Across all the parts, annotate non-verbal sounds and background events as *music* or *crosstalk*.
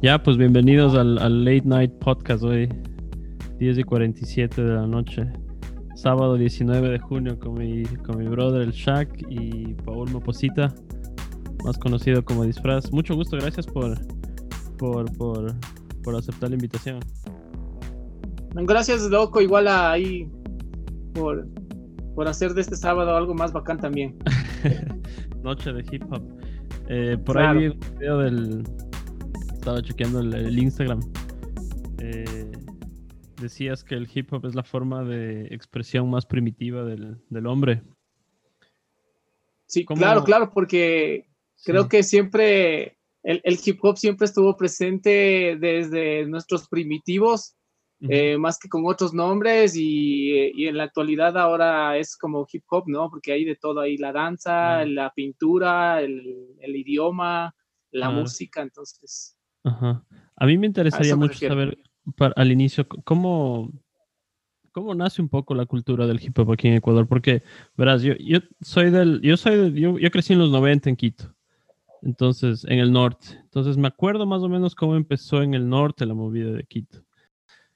Ya, pues bienvenidos al, al, Late Night Podcast hoy, 10 y 47 de la noche, sábado 19 de junio con mi, con mi brother el Shaq y Paul Moposita, más conocido como Disfraz. Mucho gusto, gracias por, por, por, por aceptar la invitación. Gracias, loco, igual ahí por, por hacer de este sábado algo más bacán también. *laughs* Noche de hip hop. Eh, por ahí vi un video del, estaba chequeando el, Instagram. Eh, decías que el hip hop es la forma de expresión más primitiva del, hombre. Sí, claro, claro, porque creo que siempre el, hip hop siempre estuvo presente desde nuestros primitivos, eh, más que con otros nombres, y, en la actualidad ahora es como hip hop, ¿no? Porque hay de todo ahí, la danza, la pintura, el, idioma, la música, entonces a mí me interesaría mucho saber al inicio cómo, cómo nace un poco la cultura del hip hop aquí en Ecuador, porque verás, yo, yo soy del, yo soy yo, crecí en los 90 en Quito, entonces, en el norte. Entonces me acuerdo más o menos cómo empezó en el norte la movida de Quito.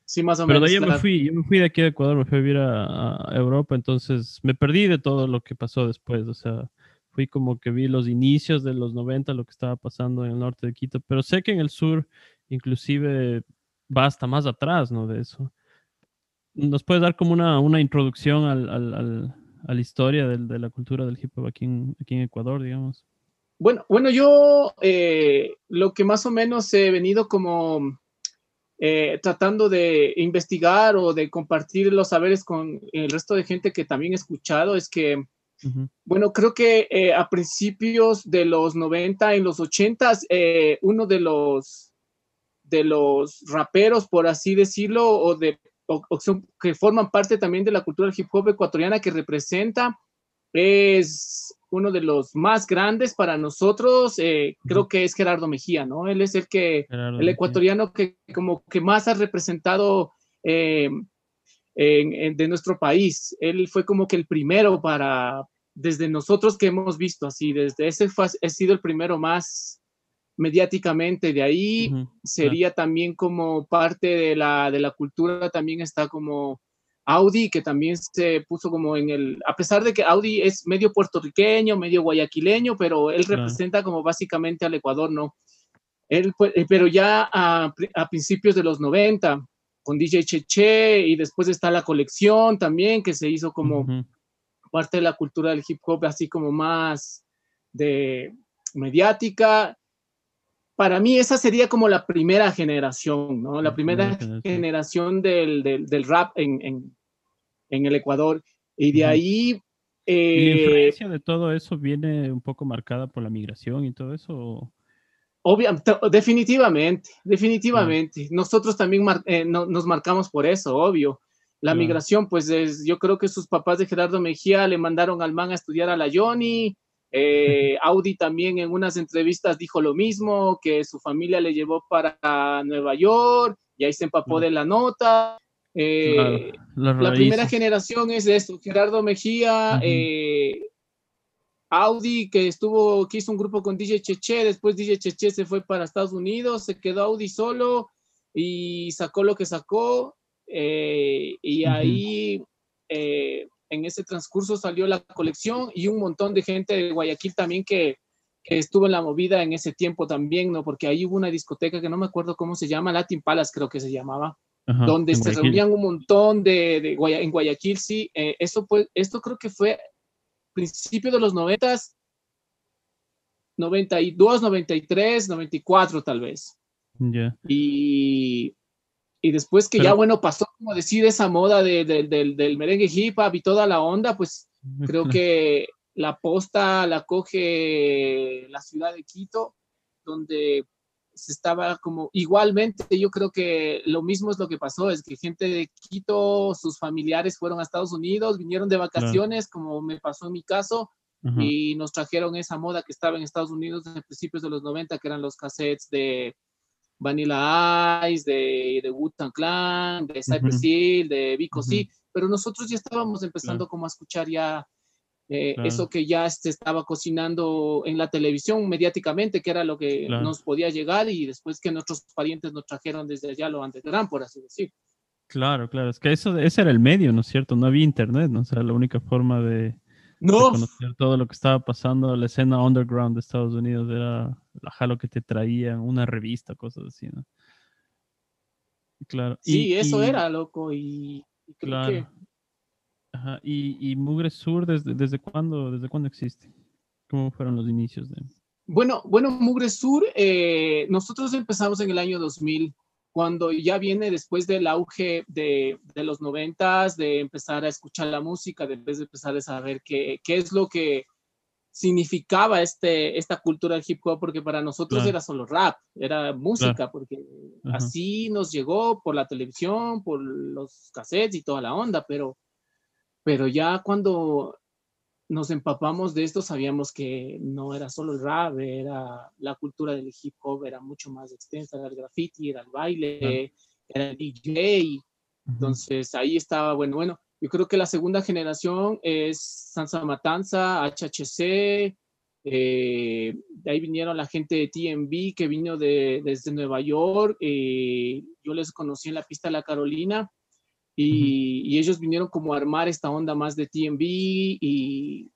Sí, más o Pero menos. Pero de ahí yo me fui, yo me fui de aquí a Ecuador, me fui a vivir a, Europa, entonces me perdí de todo lo que pasó después, o sea, fui como que vi los inicios de los 90, lo que estaba pasando en el norte de Quito, pero sé que en el sur inclusive va hasta más atrás, ¿no? De eso. ¿Nos puedes dar como una, una introducción al, al, a la historia del, de la cultura del hip hop aquí en, aquí en Ecuador, digamos? Bueno, bueno yo eh, lo que más o menos he venido como eh, tratando de investigar o de compartir los saberes con el resto de gente que también he escuchado es que bueno, creo que eh, a principios de los 90, en los 80, eh, uno de los, de los raperos, por así decirlo, o, de, que forman parte también de la cultura del hip hop ecuatoriana que representa, es uno de los más grandes para nosotros, eh, creo que es Gerardo Mejía, ¿no? Él es el que, el ecuatoriano que como que más ha representado de nuestro país. Él fue como que el primero para, desde nosotros que hemos visto así, desde ese fue, ha sido el primero más mediáticamente, de ahí sería también como parte de la, de la cultura, también está como Audi, que también se puso como en el, a pesar de que Audi es medio puertorriqueño, medio guayaquileño, pero él representa como básicamente al Ecuador, ¿no? Él, eh, pero ya a, a principios de los 90, con DJ Cheche, y después está la colección también, que se hizo como parte de la cultura del hip hop, así como más de mediática. Para mí esa sería como la primera generación, ¿no? La, primera, generación, del, del, rap en, en, en, el Ecuador. Y de ahí... ¿Y la eh, influencia de todo eso viene un poco marcada por la migración y todo eso? Obviamente, definitivamente, definitivamente. Nosotros también eh, nos marcamos por eso, obvio. La migración, pues es, yo creo que sus papás de Gerardo Mejía le mandaron al man a estudiar a la Johnny. Eh, *laughs* Audi también en unas entrevistas dijo lo mismo, que su familia le llevó para Nueva York y ahí se empapó de la nota. Eh, la primera generación es esto, Gerardo Mejía, eh, Audi que estuvo, que hizo un grupo con DJ Cheche, después DJ Cheche se fue para Estados Unidos, se quedó Audi solo y sacó lo que sacó eh, y ahí, eh, en ese transcurso salió la colección y un montón de gente de Guayaquil también que, que, estuvo en la movida en ese tiempo también, ¿no? Porque ahí hubo una discoteca que no me acuerdo cómo se llama, Latin Palace creo que se llamaba, donde se reunían un montón de, de en Guayaquil, sí. Eh, eso pues, esto creo que fue principio de los noventas, 92, 93, 94 tal vez. ya Y y después que ya, bueno, pasó como decir esa moda de, del, del, merengue hip hop y toda la onda, pues creo que la posta la coge la ciudad de Quito, donde se estaba como igualmente, yo creo que lo mismo es lo que pasó, es que gente de Quito, sus familiares fueron a Estados Unidos, vinieron de vacaciones, como me pasó en mi caso, y nos trajeron esa moda que estaba en Estados Unidos en principios de los 90, que eran los cassettes de Vanilla Ice, de, de Wu-Tang Clan, de Cypress Hill, de Vico C, pero nosotros ya estábamos empezando como a escuchar ya eh, eso que ya se estaba cocinando en la televisión mediáticamente, que era lo que nos podía llegar y después que nuestros parientes nos trajeron desde allá lo underground, por así decir. Claro, claro, es que eso, ese era el medio, ¿no es cierto? No había internet, ¿no? O sea, la única forma de, no. conocer todo lo que estaba pasando, la escena underground de Estados Unidos era lo que te traían, una revista, cosas así, ¿no? Claro. Sí, eso era, loco, y, claro. que Ajá. ¿Y, y Mugre Sur desde, desde cuándo desde cuándo existe? ¿Cómo fueron los inicios de? Bueno, bueno, Mugre Sur, eh, nosotros empezamos en el año 2000, cuando ya viene después del auge de, de los noventas, de empezar a escuchar la música, de empezar a saber qué, qué es lo que significaba este, esta cultura del hip hop, porque para nosotros era solo rap, era música, porque así nos llegó por la televisión, por los cassettes y toda la onda, pero pero ya cuando nos empapamos de esto sabíamos que no era solo el rap, era la cultura del hip hop, era mucho más extensa, era el graffiti, era el baile, era el DJ. Entonces ahí estaba, bueno, bueno, yo creo que la segunda generación es Sansa Matanza, HHC, eh, de ahí vinieron la gente de TMB que vino de, desde Nueva York, eh, yo les conocí en la pista de la Carolina y, ellos vinieron como a armar esta onda más de TMB y,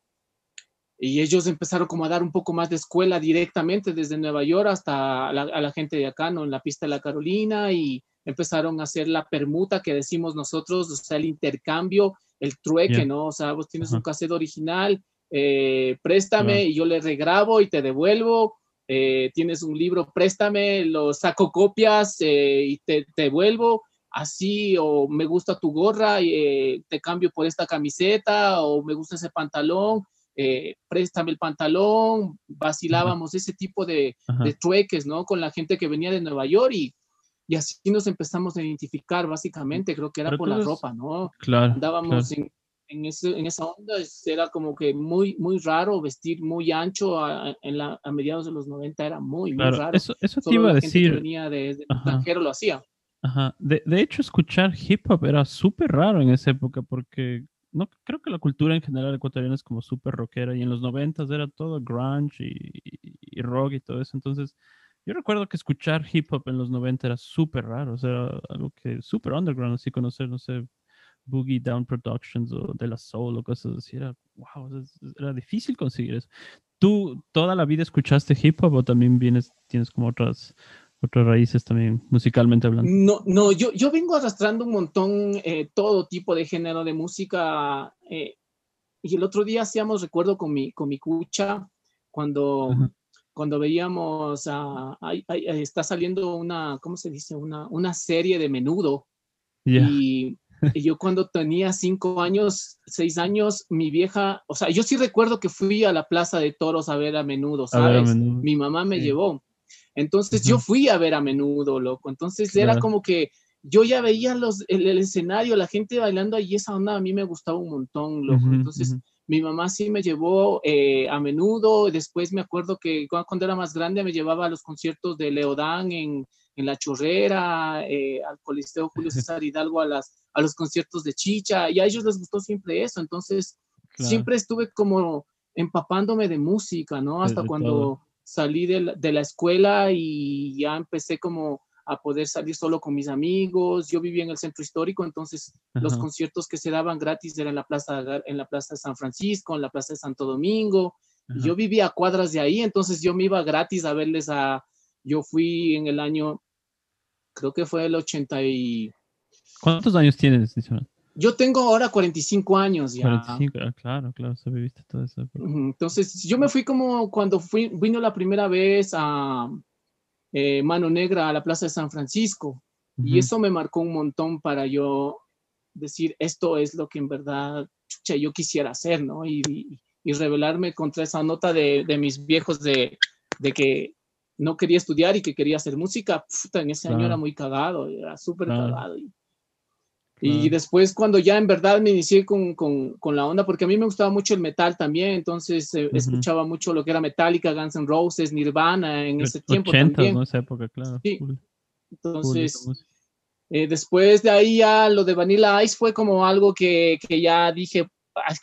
y ellos empezaron como a dar un poco más de escuela directamente desde Nueva York hasta a la, gente de acá, ¿no? En la pista de la Carolina y empezaron a hacer la permuta que decimos nosotros, o sea, el intercambio, el trueque, ¿no? O sea, vos tienes un cassette original, eh, préstame y yo le regrabo y te devuelvo. Eh, tienes un libro, préstame, lo saco copias eh, y te, te devuelvo así, o me gusta tu gorra, y eh, te cambio por esta camiseta, o me gusta ese pantalón, eh, préstame el pantalón, vacilábamos ese tipo de, trueques, ¿no? Con la gente que venía de Nueva York y, y así nos empezamos a identificar, básicamente, creo que era por la ropa, ¿no? Claro. Andábamos En, en, ese, en, esa onda, era como que muy, muy raro vestir muy ancho a, en la, a mediados de los 90, era muy, muy raro. Eso, eso te iba a decir. Que venía de, extranjero lo hacía. De, de, hecho, escuchar hip hop era súper raro en esa época porque no creo que la cultura en general ecuatoriana es como súper rockera y en los noventas era todo grunge y, rock y todo eso. Entonces, yo recuerdo que escuchar hip hop en los 90 era súper raro, o sea, algo que súper underground, así conocer, no sé, Boogie Down Productions o De La Soul o cosas así, era, wow, era difícil conseguir eso. ¿Tú toda la vida escuchaste hip hop o también vienes, tienes como otras otras raíces también, musicalmente hablando. No, no, yo, yo vengo arrastrando un montón eh, todo tipo de género de música. Eh, y el otro día hacíamos, recuerdo con mi, con mi cucha, cuando, cuando veíamos, está saliendo una, ¿cómo se dice? Una, una serie de menudo. Y, yo cuando tenía cinco años, seis años, mi vieja, o sea, yo sí recuerdo que fui a la Plaza de Toros a ver a menudo, ¿sabes? Mi mamá me llevó. Entonces yo fui a ver a menudo, loco. Entonces era como que yo ya veía los, el, escenario, la gente bailando y esa onda a mí me gustaba un montón, loco. Entonces mi mamá sí me llevó eh, a menudo. Después me acuerdo que cuando era más grande me llevaba a los conciertos de Leodán en, en La Chorrera, eh, al Coliseo Julio *laughs* César Hidalgo, a, las, a los conciertos de Chicha. Y a ellos les gustó siempre eso. Entonces siempre estuve como empapándome de música, ¿no? Hasta cuando salí de la, escuela y ya empecé como a poder salir solo con mis amigos. Yo vivía en el centro histórico, entonces los conciertos que se daban gratis eran en la plaza en la plaza de San Francisco, en la plaza de Santo Domingo. Yo vivía a cuadras de ahí, entonces yo me iba gratis a verles a. Yo fui en el año, creo que fue el 80 y. ¿Cuántos años tienes, yo tengo ahora 45 años ya. 45, ah, claro, claro, se viviste todo eso. Entonces, yo me fui como cuando fui, vino la primera vez a eh, Mano Negra a la Plaza de San Francisco. Y eso me marcó un montón para yo decir, esto es lo que en verdad yo quisiera hacer, ¿no? Y, y, rebelarme contra esa nota de, de mis viejos de, de, que no quería estudiar y que quería hacer música. Puta, en ese año era muy cagado, era súper cagado. Y, y después cuando ya en verdad me inicié con, con, con, la onda, porque a mí me gustaba mucho el metal también, entonces eh, escuchaba mucho lo que era Metallica, Guns N' Roses, Nirvana en ese tiempo también. ¿no? Esa época, claro. Sí. Entonces, eh, después de ahí ya lo de Vanilla Ice fue como algo que, que ya dije,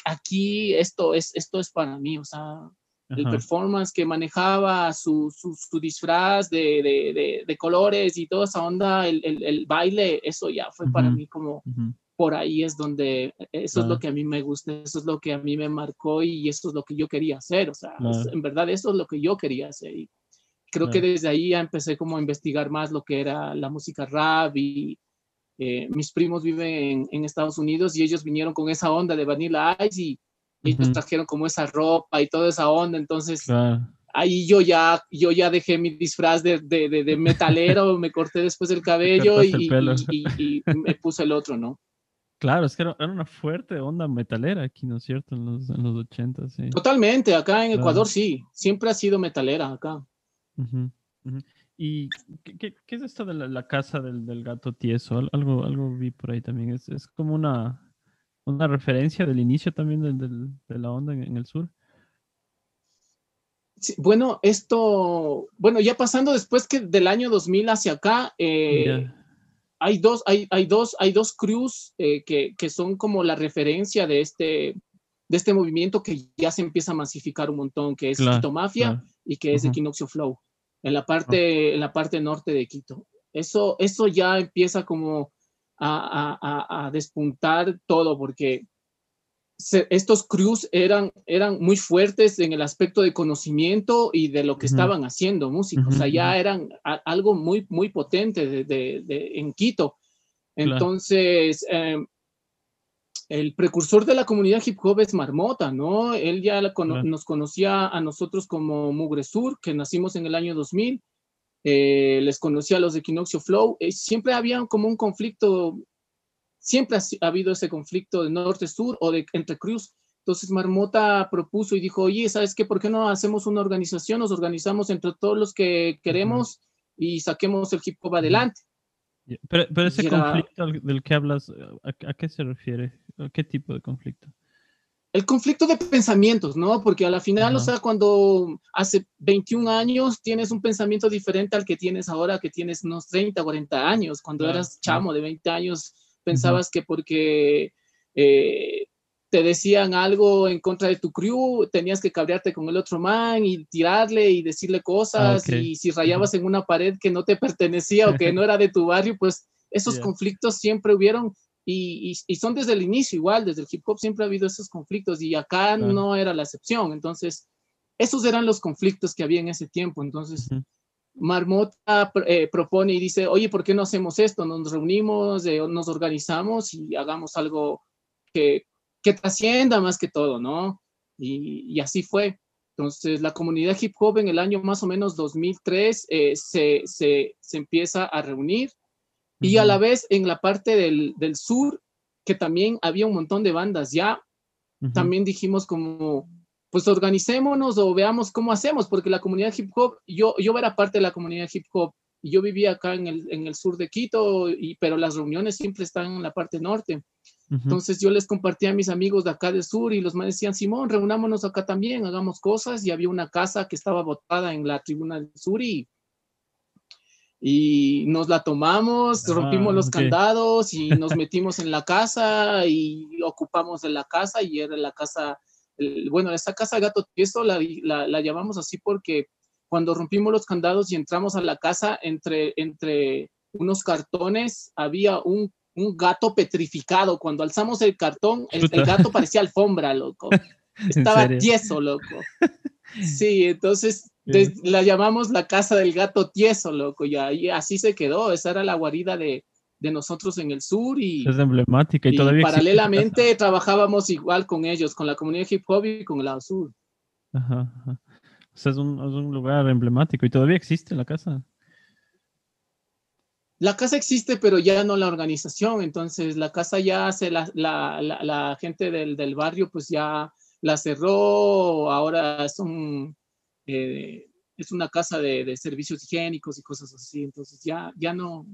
aquí esto es, esto es para mí, o sea, el performance que manejaba, su, su, disfraz de, de, de, colores y toda esa onda, el, el, baile, eso ya fue para mí como, por ahí es donde, eso es lo que a mí me gusta, eso es lo que a mí me marcó y eso es lo que yo quería hacer, o sea, en verdad eso es lo que yo quería hacer. Y creo que desde ahí ya empecé como a investigar más lo que era la música rap y eh, mis primos viven en, Estados Unidos y ellos vinieron con esa onda de Vanilla Ice y, ellos trajeron como esa ropa y toda esa onda, entonces ahí yo ya, yo ya dejé mi disfraz de, de, de, metalero, *laughs* me corté después el cabello y, y, me puse el otro, ¿no? Claro, es que era, una fuerte onda metalera aquí, ¿no es cierto? En los, en los 80, sí. Totalmente, acá en Ecuador sí, siempre ha sido metalera acá. ¿Y qué, qué, es esto de la, casa del, del, gato tieso? Algo, algo vi por ahí también. Es, es como una, una referencia del inicio también del, de la onda en, el sur. bueno, esto, bueno, ya pasando después que del año 2000 hacia acá, eh, hay dos, hay, hay, dos, hay dos crews eh, que, que, son como la referencia de este, de este movimiento que ya se empieza a masificar un montón, que es Quito Mafia y que es Equinoxio Flow en la parte, en la parte norte de Quito. Eso, eso ya empieza como a, a, a despuntar todo porque estos crews eran, eran muy fuertes en el aspecto de conocimiento y de lo que estaban haciendo músicos. o sea, ya eran algo muy, muy potente de, de, en Quito. Entonces, em, el precursor de la comunidad hip hop es Marmota, ¿no? Él ya nos conocía a nosotros como Mugre Sur, que nacimos en el año 2000. Eh, les conocía a los de Equinoxio Flow. Eh, siempre había como un conflicto, siempre ha, habido ese conflicto de norte-sur o de entre cruz. Entonces Marmota propuso y dijo, oye, ¿sabes qué? ¿Por qué no hacemos una organización? Nos organizamos entre todos los que queremos y saquemos el hip hop adelante. Pero, ese conflicto del que hablas, ¿a, qué se refiere? ¿A qué tipo de conflicto? El conflicto de pensamientos, ¿no? Porque a la final, o sea, cuando hace 21 años tienes un pensamiento diferente al que tienes ahora, que tienes unos 30, 40 años. Cuando eras chamo de 20 años, pensabas que porque eh, te decían algo en contra de tu crew, tenías que cabrearte con el otro man y tirarle y decirle cosas, y si rayabas en una pared que no te pertenecía o que no era de tu barrio, pues esos *laughs* conflictos siempre hubieron y, y, son desde el inicio igual, desde el hip hop siempre ha habido esos conflictos y acá no era la excepción, entonces esos eran los conflictos que había en ese tiempo, entonces... Marmota eh, propone y dice, oye, ¿por qué no hacemos esto? Nos reunimos, eh, nos organizamos y hagamos algo que, que trascienda más que todo, ¿no? Y, así fue. Entonces, la comunidad hip hop en el año más o menos 2003 eh, se, se, se, empieza a reunir y a la vez en la parte del, del, sur, que también había un montón de bandas ya, también dijimos como, pues organicémonos o veamos cómo hacemos, porque la comunidad hip hop, yo, yo era parte de la comunidad hip hop y yo vivía acá en el, en el sur de Quito, y, pero las reuniones siempre están en la parte norte. Entonces yo les compartía a mis amigos de acá del sur y los más decían, Simón, reunámonos acá también, hagamos cosas. Y había una casa que estaba botada en la tribuna del sur y, y nos la tomamos, ah, rompimos los candados y *laughs* nos metimos en la casa y ocupamos en la casa y era la casa, bueno, esa casa Gato Tieso la, la, la, llamamos así porque cuando rompimos los candados y entramos a la casa, entre, entre unos cartones había un un gato petrificado. Cuando alzamos el cartón, el, gato parecía alfombra, loco. *laughs* Estaba tieso, loco. *laughs* Sí, entonces la llamamos la casa del gato tieso, loco. Y ahí así se quedó. Esa era la guarida de, nosotros en el sur. Y, es emblemática y, todavía. Paralelamente trabajábamos igual con ellos, con la comunidad hip hop y con el lado sur. Ajá, O sea, es un, es un lugar emblemático y todavía existe la casa la casa existe, pero ya no la organización. Entonces, la casa ya hace la, la, la, gente del, del, barrio, pues ya la cerró. Ahora es, un, eh, es una casa de, de, servicios higiénicos y cosas así. Entonces, ya, ya no,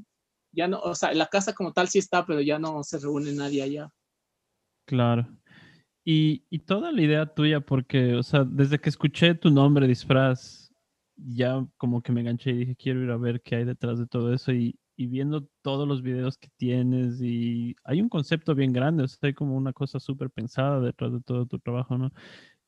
ya no, o sea, la casa como tal sí está, pero ya no se reúne nadie allá. Claro. Y, y toda la idea tuya, porque, o sea, desde que escuché tu nombre, disfraz, ya como que me enganché y dije, quiero ir a ver qué hay detrás de todo eso. Y, y viendo todos los videos que tienes y hay un concepto bien grande, o sea, hay como una cosa súper pensada detrás de todo tu trabajo, ¿no?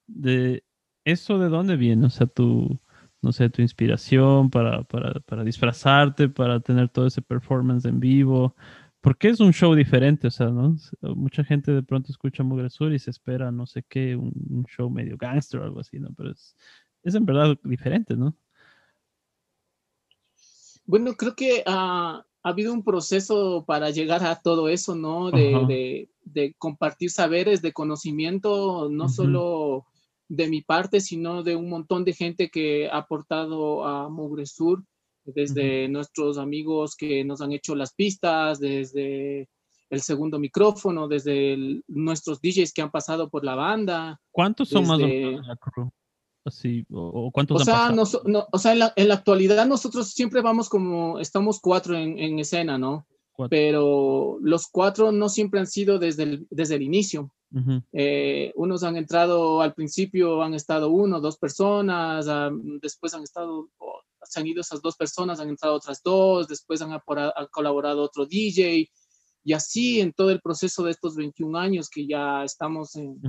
De eso de dónde viene, o sea, tu, no sé, tu inspiración para, para, para disfrazarte, para tener todo ese performance en vivo, porque es un show diferente, o sea, ¿no? Mucha gente de pronto escucha Mugre Sur y se espera, no sé qué, un, show medio gangster o algo así, ¿no? Pero es, es en verdad diferente, ¿no? Bueno, creo que ha habido un proceso para llegar a todo eso, ¿no? De, compartir saberes, de conocimiento, no solo de mi parte, sino de un montón de gente que ha aportado a Mugre Sur, desde nuestros amigos que nos han hecho las pistas, desde el segundo micrófono, desde nuestros DJs que han pasado por la banda. ¿Cuántos son más o menos la crew? Así, o, cuántos o sea, o sea en, la, en, la, actualidad nosotros siempre vamos como, estamos cuatro en, en escena, ¿no? Pero los cuatro no siempre han sido desde el, desde el inicio. Eh, unos han entrado al principio, han estado uno, dos personas, después han estado, se han ido esas dos personas, han entrado otras dos, después han, colaborado otro DJ, y así en todo el proceso de estos 21 años que ya estamos en,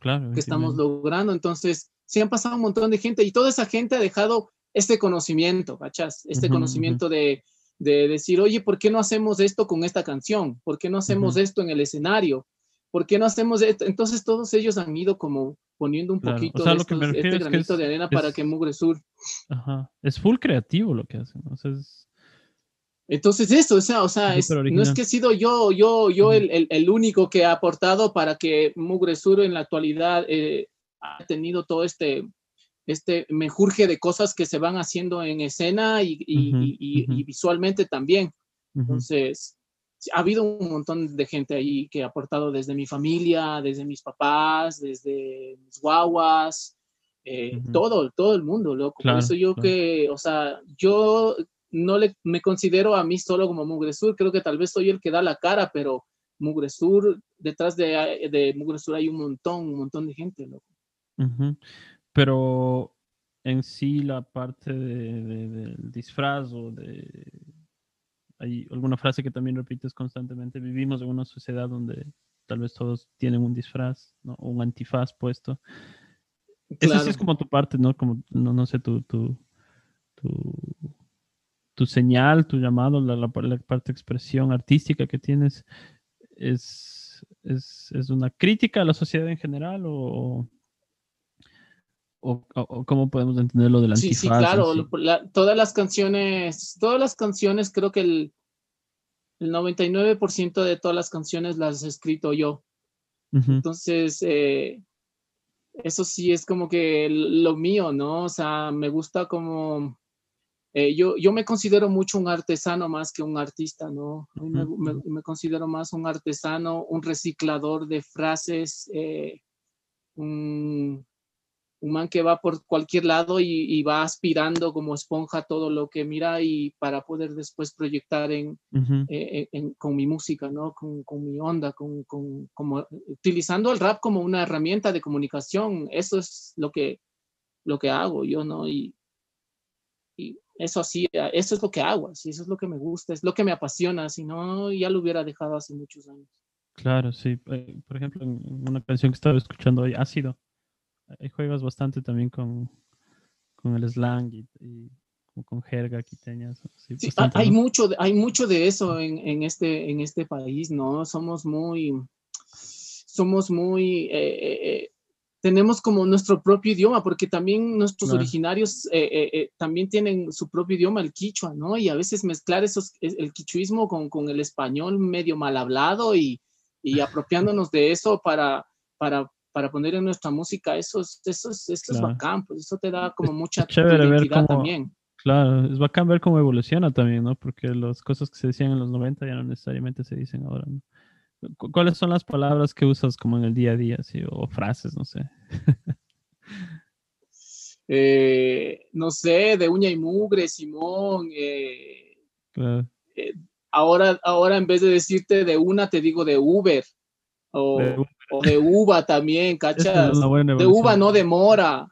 claro, que estamos logrando. Entonces, se han pasado un montón de gente y toda esa gente ha dejado este conocimiento, ¿cachas? Este conocimiento de, de, decir, oye, ¿por qué no hacemos esto con esta canción? ¿Por qué no hacemos esto en el escenario? ¿Por qué no hacemos esto? Entonces todos ellos han ido como poniendo un poquito de este granito de arena para que Mugre Sur. Ajá. Es full creativo lo que hacen. Entonces eso, o sea, o sea no es que he sido yo, yo, yo el, el, único que ha aportado para que Mugre Sur en la actualidad eh, ha tenido todo este, este menjurje de cosas que se van haciendo en escena y, y, visualmente también. Entonces, ha habido un montón de gente ahí que ha aportado desde mi familia, desde mis papás, desde mis guaguas, eh, todo, todo el mundo, loco. Por eso yo que, o sea, yo no le, me considero a mí solo como Mugresur, creo que tal vez soy el que da la cara, pero Mugresur, detrás de, de Mugresur hay un montón, un montón de gente, loco. Pero en sí la parte de, del disfraz o de... Hay alguna frase que también repites constantemente, vivimos en una sociedad donde tal vez todos tienen un disfraz, ¿no? un antifaz puesto. Esa sí es como tu parte, ¿no? Como, no, no sé, tu, tu, tu, señal, tu llamado, la, la, parte de expresión artística que tienes, es, es, es, una crítica a la sociedad en general o, o, cómo podemos entender lo del antifaz? Sí, sí, claro. todas las canciones, todas las canciones, creo que el, el 99% de todas las canciones las he escrito yo. Entonces, eh, eso sí es como que lo mío, ¿no? O sea, me gusta como... Eh, yo, yo me considero mucho un artesano más que un artista, ¿no? me, me, considero más un artesano, un reciclador de frases, eh, un, un man que va por cualquier lado y, va aspirando como esponja todo lo que mira y para poder después proyectar en, eh, con mi música, ¿no? Con, mi onda, con, como, utilizando el rap como una herramienta de comunicación. Eso es lo que, lo que hago yo, ¿no? Y, y eso así, eso es lo que hago, así, eso es lo que me gusta, es lo que me apasiona, si no, ya lo hubiera dejado hace muchos años. Claro, sí. Eh, por ejemplo, en una canción que estaba escuchando hoy, Ácido, Ahí juegas bastante también con, con el slang y, con jerga quiteña. Sí, hay, mucho, hay mucho de eso en, en, este, en este país, ¿no? Somos muy, somos muy, eh, eh, eh, tenemos como nuestro propio idioma, porque también nuestros originarios también tienen su propio idioma, el quichua, ¿no? Y a veces mezclar esos, el quichuismo con, con el español medio mal hablado y, y *laughs* apropiándonos de eso para, para para poner en nuestra música, eso es, eso es, eso es bacán, pues eso te da como mucha chévere ver cómo, también. Claro, es bacán ver cómo evoluciona también, ¿no? Porque las cosas que se decían en los 90 ya no necesariamente se dicen ahora, ¿no? ¿Cuáles son las palabras que usas como en el día a día, sí? O frases, no sé. *laughs* Eh, no sé, de uña y mugre, Simón. Eh, eh, ahora, ahora en vez de decirte de una, te digo de Uber. O, de uva también, *laughs* ¿cachas? de uva, no de mora.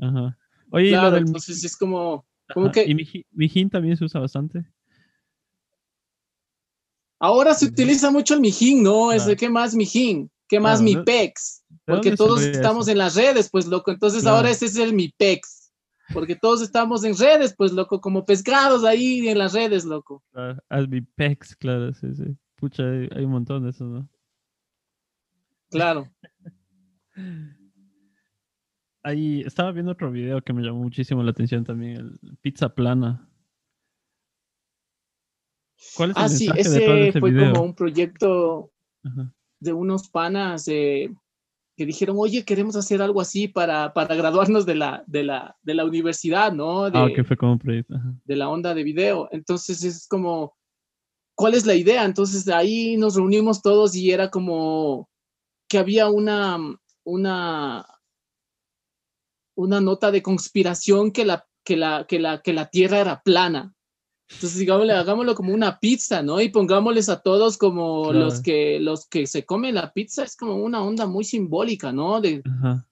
Ajá. Oye, entonces es como, como que... ¿Y mijín también se usa bastante? Ahora se utiliza mucho el mijín, ¿no? Es de qué más mijín, qué más mi pex, porque todos estamos en las redes, pues loco. Entonces ahora ese es el mi pex, porque todos estamos en redes, pues loco, como pescados ahí en las redes, loco. Claro, mi pex, claro, sí, sí. Pucha, hay, un montón de eso, ¿no? Claro. Ahí estaba viendo otro video que me llamó muchísimo la atención también, el pizza plana. ¿Cuál es el ah, sí, ese, fue como un proyecto de unos panas eh, que dijeron, oye, queremos hacer algo así para, para graduarnos de la, de, la, de la universidad, ¿no? ah, que fue como un proyecto. De la onda de video. Entonces es como, ¿cuál es la idea? Entonces ahí nos reunimos todos y era como que había una, una, una nota de conspiración que la, que la, que la, que la Tierra era plana. Entonces, digámosle, *laughs* hagámoslo como una pizza, ¿no? Y pongámosles a todos como los, que, los que se comen la pizza, es como una onda muy simbólica, ¿no? De,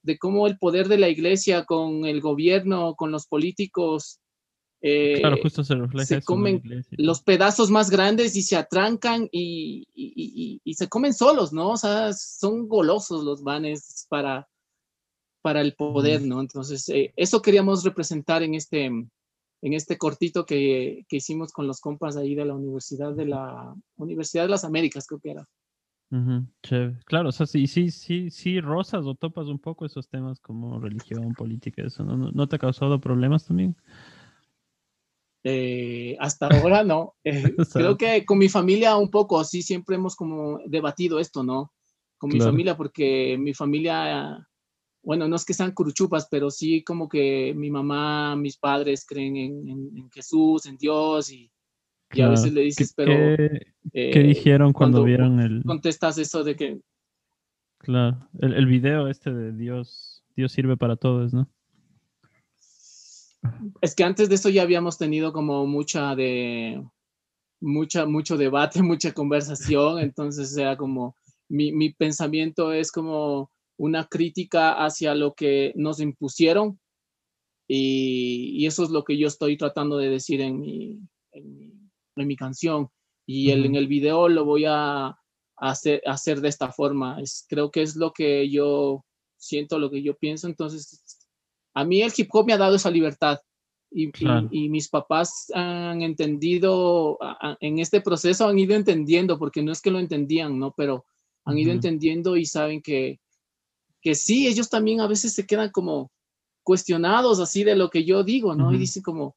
de cómo el poder de la iglesia con el gobierno, con los políticos, eh, claro, justo se refleja. Se comen los pedazos más grandes y se atrancan y, y, y, se comen solos, ¿no? O sea, son golosos los vanes para, para el poder, ¿no? Entonces, eh, eso queríamos representar en este en este cortito que, que, hicimos con los compas ahí de la Universidad de la Universidad de las Américas, creo que era. Claro, o sea, sí, sí, sí, sí, rosas o topas un poco esos temas como religión, política, eso, ¿no, no, te ha causado problemas también? Eh, hasta ahora no. Eh, *laughs* creo que con mi familia un poco, sí, siempre hemos como debatido esto, ¿no? Con mi familia, porque mi familia bueno, no es que sean curuchupas, pero sí como que mi mamá, mis padres creen en, Jesús, en Dios y, a veces le dices, pero... ¿Qué, eh, dijeron cuando, vieron el... Contestas eso de que... Claro, el, el, video este de Dios, Dios sirve para todos, ¿no? Es que antes de eso ya habíamos tenido como mucha de... Mucha, mucho debate, *laughs* mucha conversación, entonces era como... Mi, mi pensamiento es como una crítica hacia lo que nos impusieron y, eso es lo que yo estoy tratando de decir en mi, en mi, canción y el, en el video lo voy a hacer, hacer de esta forma. Es, creo que es lo que yo siento, lo que yo pienso. Entonces, a mí el hip hop me ha dado esa libertad y, y, mis papás han entendido, en este proceso han ido entendiendo, porque no es que lo entendían, ¿no? Pero han ido entendiendo y saben que, que sí, ellos también a veces se quedan como cuestionados así de lo que yo digo, ¿no? Y dicen como,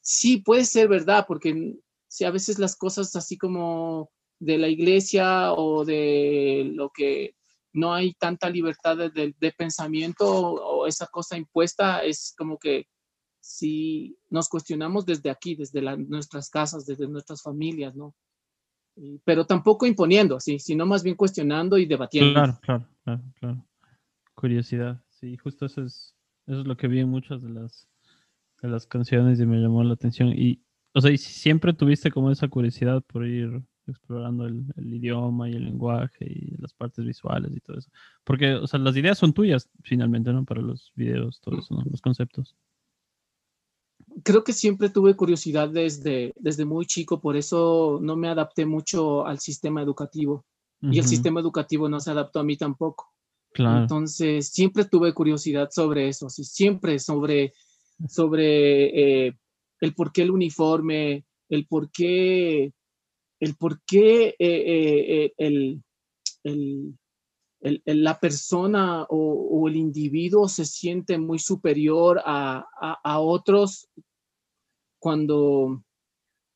sí, puede ser verdad, porque si a veces las cosas así como de la iglesia o de lo que no hay tanta libertad de, pensamiento o, esa cosa impuesta, es como que si nos cuestionamos desde aquí, desde nuestras casas, desde nuestras familias, ¿no? pero tampoco imponiendo, sí, sino más bien cuestionando y debatiendo. Claro, claro, claro, claro curiosidad. Sí, justo eso es, eso es lo que vi en muchas de las, de las canciones y me llamó la atención. Y, o sea, y siempre tuviste como esa curiosidad por ir explorando el, idioma y el lenguaje y las partes visuales y todo eso. Porque, o sea, las ideas son tuyas finalmente, ¿no? Para los videos, todo eso, ¿no? Los conceptos. Creo que siempre tuve curiosidad desde, desde muy chico, por eso no me adapté mucho al sistema educativo. Y el sistema educativo no se adaptó a mí tampoco. Entonces, siempre tuve curiosidad sobre eso, siempre sobre, sobre eh, el por qué el uniforme, el por qué, el por qué eh, eh, el, la persona o, el individuo se siente muy superior a, a otros cuando,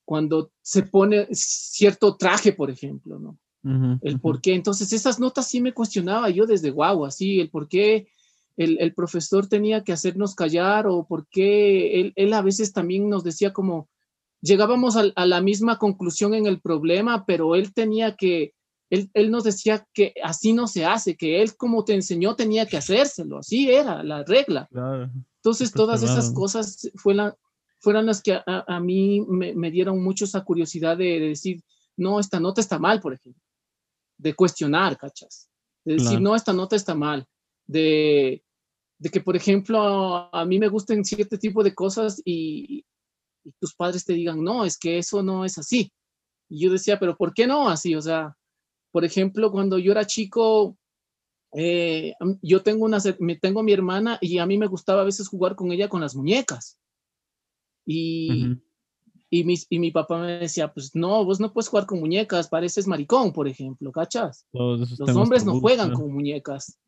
cuando se pone cierto traje, por ejemplo, ¿no? el por qué. Entonces, esas notas sí me cuestionaba yo desde guau, así, el por qué el, profesor tenía que hacernos callar o por qué él, a veces también nos decía como, llegábamos a, la misma conclusión en el problema, pero él tenía que, él, nos decía que así no se hace, que él como te enseñó tenía que hacérselo, así era la regla. Entonces, todas esas cosas fueron las que a, mí me, dieron mucho esa curiosidad de decir, no, esta nota está mal, por ejemplo de cuestionar, ¿cachas? De decir, no, esta nota está mal. De, de que, por ejemplo, a, mí me gusten cierto tipo de cosas y, tus padres te digan, no, es que eso no es así. Y yo decía, pero ¿por qué no así? O sea, por ejemplo, cuando yo era chico, eh, yo tengo una, me tengo mi hermana y a mí me gustaba a veces jugar con ella con las muñecas. Y, y, y mi papá me decía, pues no, vos no puedes jugar con muñecas, pareces maricón, por ejemplo, ¿cachas? Los hombres no juegan con muñecas.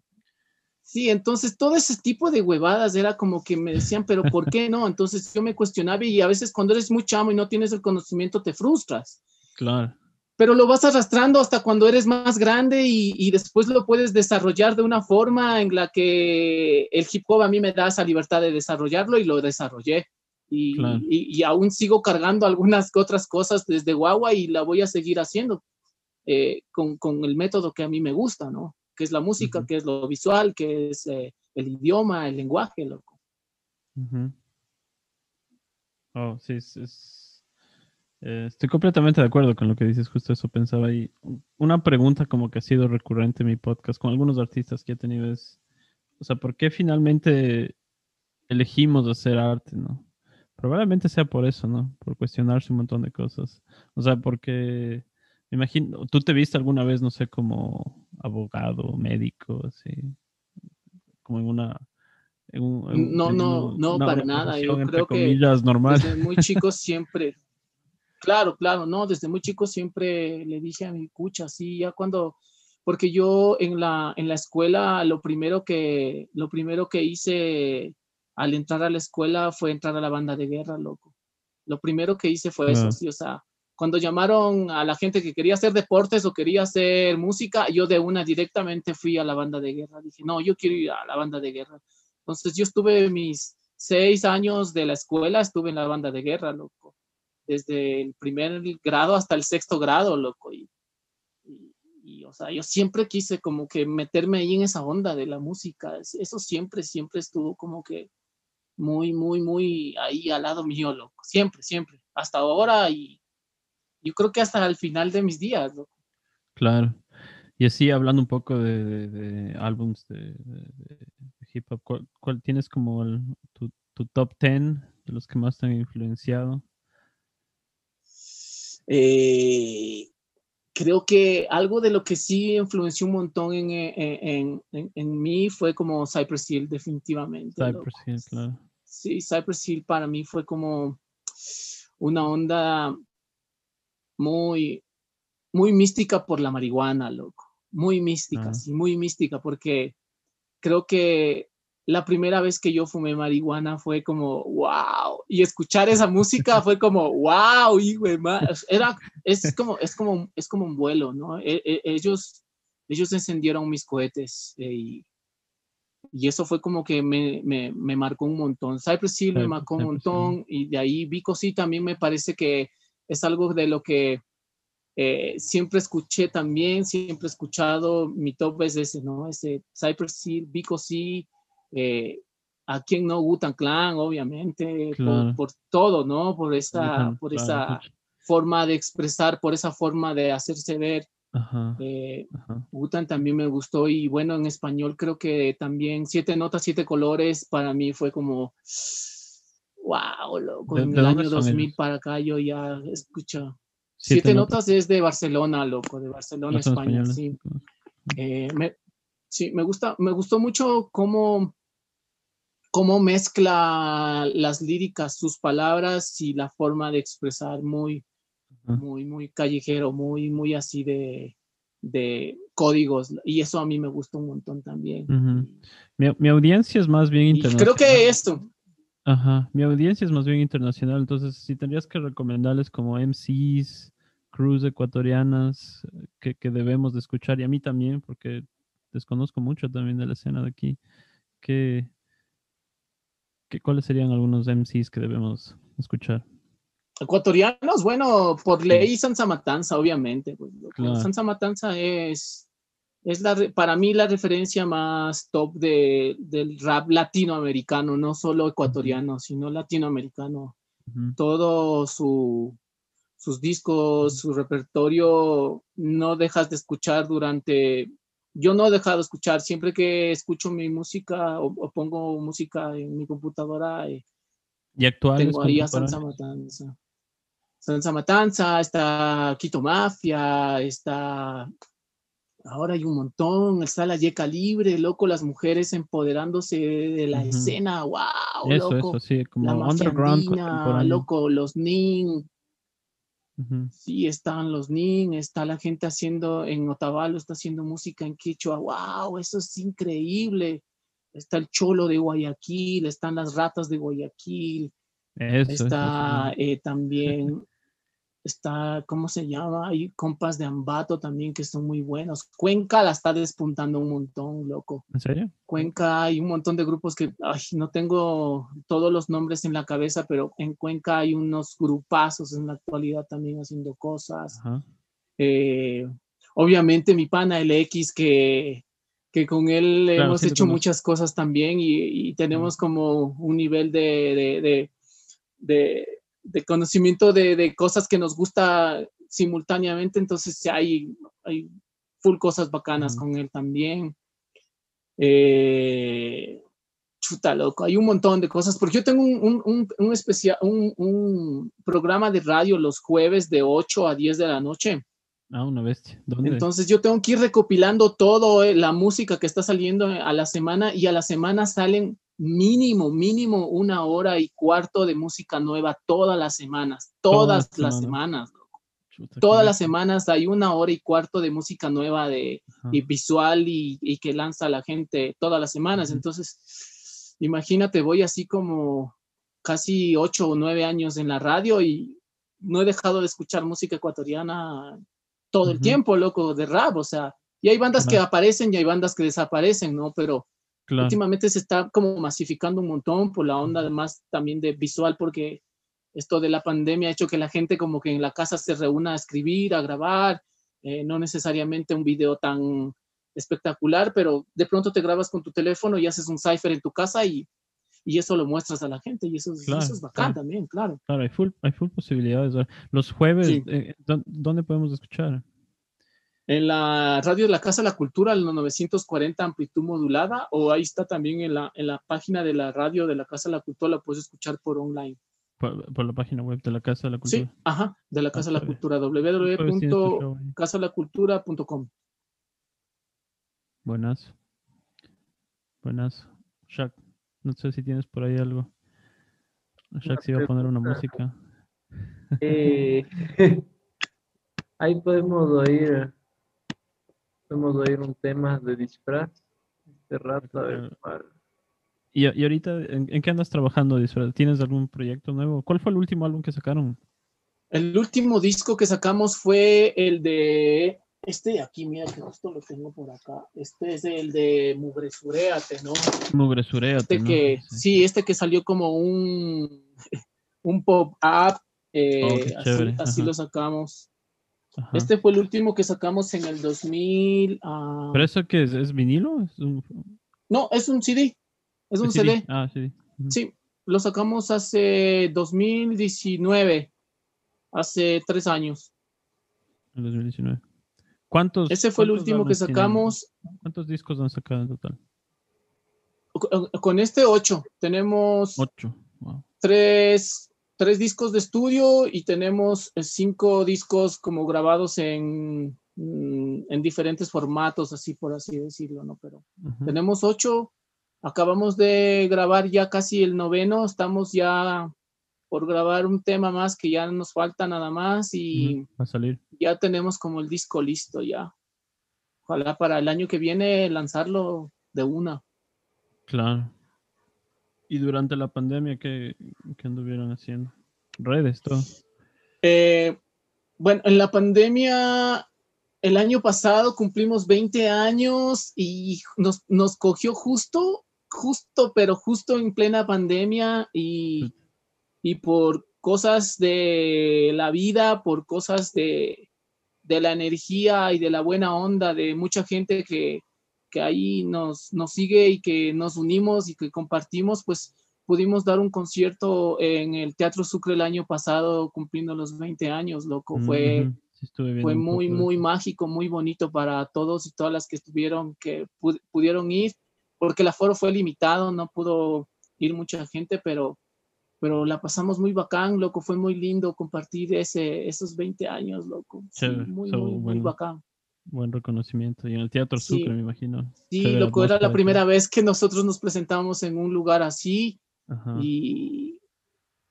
Sí, entonces todo ese tipo de huevadas era como que me decían, pero ¿por *laughs* qué no? Entonces yo me cuestionaba y a veces cuando eres muy chamo y no tienes el conocimiento te frustras. Claro. Pero lo vas arrastrando hasta cuando eres más grande y, y, después lo puedes desarrollar de una forma en la que el hip hop a mí me da esa libertad de desarrollarlo y lo desarrollé. Y, y, y aún sigo cargando algunas otras cosas desde guagua y la voy a seguir haciendo eh, con, con el método que a mí me gusta, ¿no? Que es la música, que es lo visual, que es eh, el idioma, el lenguaje, loco. Oh, sí, eh, estoy completamente de acuerdo con lo que dices, justo eso pensaba ahí. Una pregunta como que ha sido recurrente en mi podcast con algunos artistas que he tenido es, o sea, ¿por qué finalmente elegimos hacer arte, no? Probablemente sea por eso, ¿no? Por cuestionarse un montón de cosas. O sea, porque me imagino, ¿tú te viste alguna vez, no sé, como abogado, médico, así? Como en una... no, no, no, para nada. Yo creo que normal. desde muy *laughs* chico siempre, claro, claro, no, desde muy chico siempre le dije a mi cucha, sí, ya cuando, porque yo en la, en la escuela lo primero que, lo primero que hice al entrar a la escuela fue entrar a la banda de guerra, loco. Lo primero que hice fue eso, sí, o sea, cuando llamaron a la gente que quería hacer deportes o quería hacer música, yo de una directamente fui a la banda de guerra. Dije, no, yo quiero ir a la banda de guerra. Entonces yo estuve mis seis años de la escuela, estuve en la banda de guerra, loco. Desde el primer grado hasta el sexto grado, loco. Y, y, o sea, yo siempre quise como que meterme ahí en esa onda de la música. Eso siempre, siempre estuvo como que muy, muy, muy ahí al lado mío, loco. Siempre, siempre. Hasta ahora y yo creo que hasta el final de mis días. Claro. Y así hablando un poco de, álbums de, hip hop, ¿cuál, tienes como tu, top 10 de los que más te han influenciado? Eh, creo que algo de lo que sí influenció un montón en, en, mí fue como Cypress Hill, definitivamente. Cypress Hill, claro. Sí, Cypress Hill para mí fue como una onda muy, muy mística por la marihuana, loco. Muy mística, sí, muy mística, porque creo que la primera vez que yo fumé marihuana fue como, wow, y escuchar esa música fue como, wow, y era, es como, es como, es como un vuelo, ¿no? E, e, ellos, ellos encendieron mis cohetes eh, y, y eso fue como que me, me, me marcó un montón. Cypress Hill me marcó un montón y de ahí Vico sí también me parece que es algo de lo que eh, siempre escuché también, siempre he escuchado, mi top es ese, ¿no? Ese Cypress Hill, Vico C, eh, a quien no, Gutan Clan, obviamente, por, todo, ¿no? Por esa, por esa forma de expresar, por esa forma de hacerse ver. Ajá, eh, también me gustó y bueno, en español creo que también Siete Notas, Siete Colores para mí fue como wow, loco, en el año 2000 para acá yo ya escucho. Siete, notas. es de Barcelona, loco, de Barcelona, España, sí. Eh, me, sí, me gusta, me gustó mucho cómo, cómo mezcla las líricas, sus palabras y la forma de expresar muy, muy, muy callejero, muy, muy así de, de códigos y eso a mí me gustó un montón también. mi, mi, audiencia es más bien internacional. Creo que esto, Ajá, mi audiencia es más bien internacional, entonces si tendrías que recomendarles como MCs, crews ecuatorianas que, que, debemos de escuchar, y a mí también, porque desconozco mucho también de la escena de aquí, que, que ¿cuáles serían algunos MCs que debemos escuchar? Ecuatorianos, bueno, por ley Sansa Matanza, obviamente. Pues, Sansa Matanza es es la, para mí la referencia más top de, del rap latinoamericano, no solo ecuatoriano, sino latinoamericano. Todo su, sus discos, su repertorio, no dejas de escuchar durante... Yo no he dejado de escuchar, siempre que escucho mi música o, pongo música en mi computadora. Eh, ¿Y actuales? Tengo ahí a Sansa Matanza. Sansa Matanza, está Quito Mafia, está ahora hay un montón, está la Yeca Libre, loco, las mujeres empoderándose de la escena, wow, eso, loco. Eso, sí, como la underground andina, loco, los Nin, sí, están los Nin, está la gente haciendo, en Otavalo está haciendo música en Quechua, wow, eso es increíble. Está el Cholo de Guayaquil, están las ratas de Guayaquil, Eso, está eh, también, está, ¿cómo se llama? Hay compas de Ambato también que son muy buenos. Cuenca la está despuntando un montón, loco. ¿En serio? Cuenca hay un montón de grupos que ay, no tengo todos los nombres en la cabeza, pero en Cuenca hay unos grupazos en la actualidad también haciendo cosas. Eh, obviamente mi pana LX que, que con él Claro, hemos sí hecho muchas cosas también y, y tenemos como un nivel de, de, de, de- de conocimiento de, de cosas que nos gusta simultáneamente, entonces hay, hay full cosas bacanas con él también. Eh, chuta, loco, hay un montón de cosas, porque yo tengo un, un, un, un especial, un, un programa de radio los jueves de 8 a 10 de la noche. Ah, una bestia. ¿Dónde? Entonces yo tengo que ir recopilando todo eh, la música que está saliendo a la semana y a la semana salen mínimo, mínimo una hora y cuarto de música nueva todas las semanas, todas, Todas las semanas. Chuta, Todas las semanas hay una hora y cuarto de música nueva de Ajá. y visual y, y que lanza la gente todas las semanas. Entonces, imagínate, voy así como casi ocho o nueve años en la radio y no he dejado de escuchar música ecuatoriana todo el tiempo, loco, de rap, o sea, y hay bandas que aparecen y hay bandas que desaparecen, ¿no? Pero Claro. últimamente se está como masificando un montón por la onda además también de visual, porque esto de la pandemia ha hecho que la gente como que en la casa se reúna a escribir, a grabar, eh, no necesariamente un video tan espectacular, pero de pronto te grabas con tu teléfono y haces un cipher en tu casa y, y eso lo muestras a la gente y eso, es- Claro, eso es bacán claro. también, claro. Claro, hay full, hay full posibilidades. Los jueves, Sí. eh, ¿dó- ¿dónde podemos escuchar? En la radio de la Casa de la Cultura, en los 940 amplitud modulada, o ahí está también en la, en la página de la radio de la Casa de la Cultura, la puedes escuchar por online. Por, por la página web de la Casa de la Sí, Cultura. ajá, de la Casa de la. Cultura, www.casadelacultura.com. Buenazo. Buenazo. Shaq, no sé si tienes por ahí algo. Shaq se iba a poner una música. Eh, ahí podemos oír, podemos oír un tema de disfraz este rato, a ver cuál. Y, y ahorita, ¿en, en qué andas trabajando? Disfraz? ¿Tienes algún proyecto nuevo? ¿Cuál fue el último álbum que sacaron? El último disco que sacamos fue el de este de aquí, mira que justo lo tengo por acá. Este es el de Mugresuréate, ¿no? Mugre Suréate, Este ¿no? que, Sí. sí, este que salió como un, *laughs* un pop-up, eh, Oh, así, lo sacamos. Ajá. Este fue el último que sacamos en el 2000. ah, ¿Pero eso qué es? ¿Es vinilo? ¿Es un, no, es un CD. Es un CD. Ah, CD. Sí, lo sacamos hace 2019, hace tres años. En 2019. ¿Cuántos? Ese fue el último que tienen? sacamos. ¿Cuántos discos han sacado en total? Con- Con este ocho, tenemos Ocho. Wow. tres, tres discos de estudio y tenemos eh, cinco discos como grabados en, mm, en diferentes formatos, así por así decirlo, ¿no? Pero tenemos ocho, acabamos de grabar ya casi el noveno, estamos ya por grabar un tema más que ya nos falta nada más y a salir. ya tenemos como el disco listo ya. Ojalá para el año que viene lanzarlo de una. Claro. ¿Y durante la pandemia qué, qué anduvieron haciendo? Redes, todo. Eh, bueno, en la pandemia, el año pasado cumplimos 20 años y nos, nos cogió justo, justo, pero justo en plena pandemia y, y por cosas de la vida, por cosas de, de la energía y de la buena onda de mucha gente que, que ahí nos, nos sigue y que nos unimos y que compartimos, pues pudimos dar un concierto en el Teatro Sucre el año pasado, cumpliendo los 20 años, loco. Fue, sí fue muy, muy eso. mágico, muy bonito para todos y todas las que estuvieron, que pu- pudieron ir, porque el aforo fue limitado, no pudo ir mucha gente, pero pero la pasamos muy bacán, loco, fue muy lindo compartir ese, esos 20 años, loco. Sí, Chévere, muy, so, muy, muy bueno. bacán. Buen reconocimiento. Y en el Teatro Sí. Sucre, me imagino. Sí, loco, era la primera vez que nosotros nos presentamos en un lugar así Ajá. y,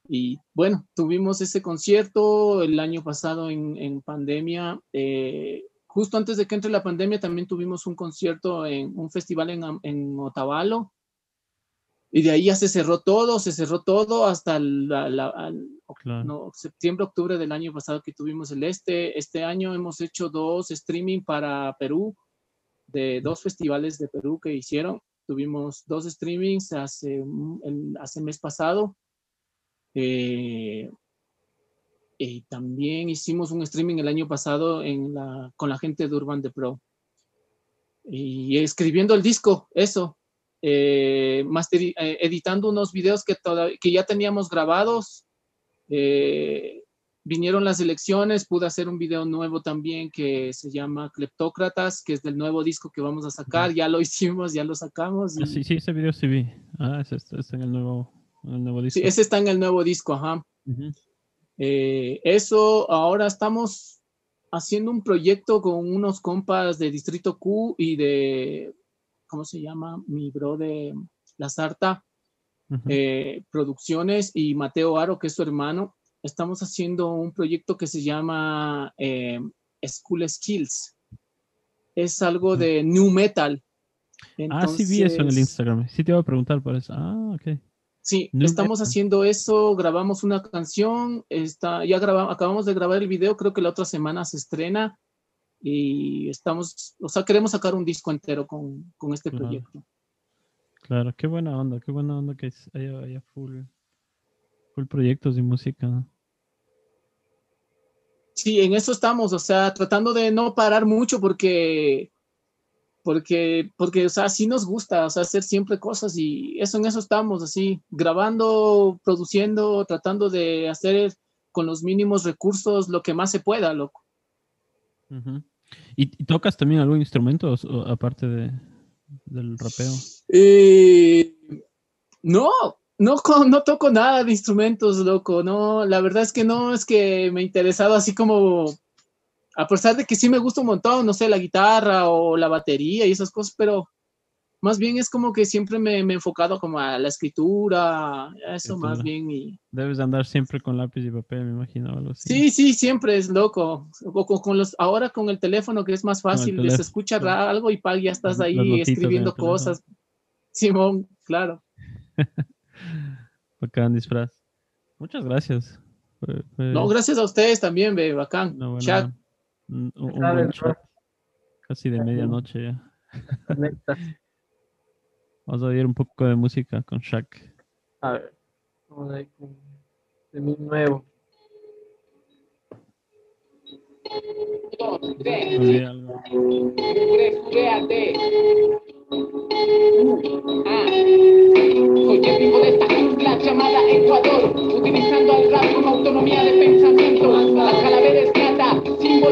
y bueno, tuvimos ese concierto el año pasado en, en pandemia. eh, justo antes de que entre la pandemia también tuvimos un concierto en un festival en, en Otavalo. Y de ahí ya se cerró todo, se cerró todo hasta la- la- al- Claro. no, septiembre, octubre del año pasado que tuvimos el este. Este año hemos hecho dos streaming para Perú, de dos festivales de Perú que hicieron. Tuvimos dos streamings hace, el, hace mes pasado. Eh, y también hicimos un streaming el año pasado en la, con la gente de Urban The Pro. Y escribiendo el disco, eso. Eh, masteri- eh, editando unos videos que, toda- que ya teníamos grabados. Eh, vinieron las elecciones, pude hacer un video nuevo también que se llama Cleptócratas, que es del nuevo disco que vamos a sacar. Ya lo hicimos, ya lo sacamos. Ah, y- sí, sí, ese video sí vi. Ah, ese está, en el nuevo, en el nuevo disco. sí, ese está en el nuevo disco, ajá. Ujú. Eh, eso, ahora estamos haciendo un proyecto con unos compas de Distrito Q y de, ¿cómo se llama? Mi bro de La Sarta eh, Producciones y Mateo Aro, que es su hermano. Estamos haciendo un proyecto que se llama eh, School Skills. Es algo de New Metal. Ah, sí vi eso en el Entonces, Instagram. Sí te iba a preguntar por eso. Ah, ok. Sí, New estamos Metal. haciendo eso, grabamos una canción, está, ya grabamos, acabamos de grabar el video, creo que la otra semana se estrena y estamos, o sea, queremos sacar un disco entero con, con este Claro. proyecto. Claro, qué buena onda, qué buena onda que haya, haya full, full proyectos de música. Sí, en eso estamos, o sea, tratando de no parar mucho porque, porque, porque, o sea, sí nos gusta, o sea, hacer siempre cosas y eso en eso estamos, así, grabando, produciendo, tratando de hacer con los mínimos recursos lo que más se pueda, loco. Ujú. ¿Y, tocas también algún instrumento aparte de, del rapeo? Eh, no, no, no toco nada de instrumentos, loco. No, la verdad es que no es que me he interesado así como, a pesar de que sí me gusta un montón, no sé, la guitarra o la batería y esas cosas, pero más bien es como que siempre me, me he enfocado como a la escritura, a eso más bien. Y, Debes de andar siempre con lápiz y papel, me imagino, o algo así. sí, sí, siempre es loco. O con, con los, ahora con el teléfono que es más fácil, se teléfono, escucha algo y pa, ya estás ahí escribiendo cosas. Simón, claro. *laughs* Bacán disfraz. Muchas gracias. Fue- fue No, gracias a ustedes también, ve, bacán. Chat. un, un-. Casi de medianoche ya. *laughs* Vamos a oír un poco de música con Shaq. A ver, vamos a ir con de mi nuevo. Descuréate. Ah, soy el tipo de esta isla llamada Ecuador, utilizando al rap como autonomía de pensamiento.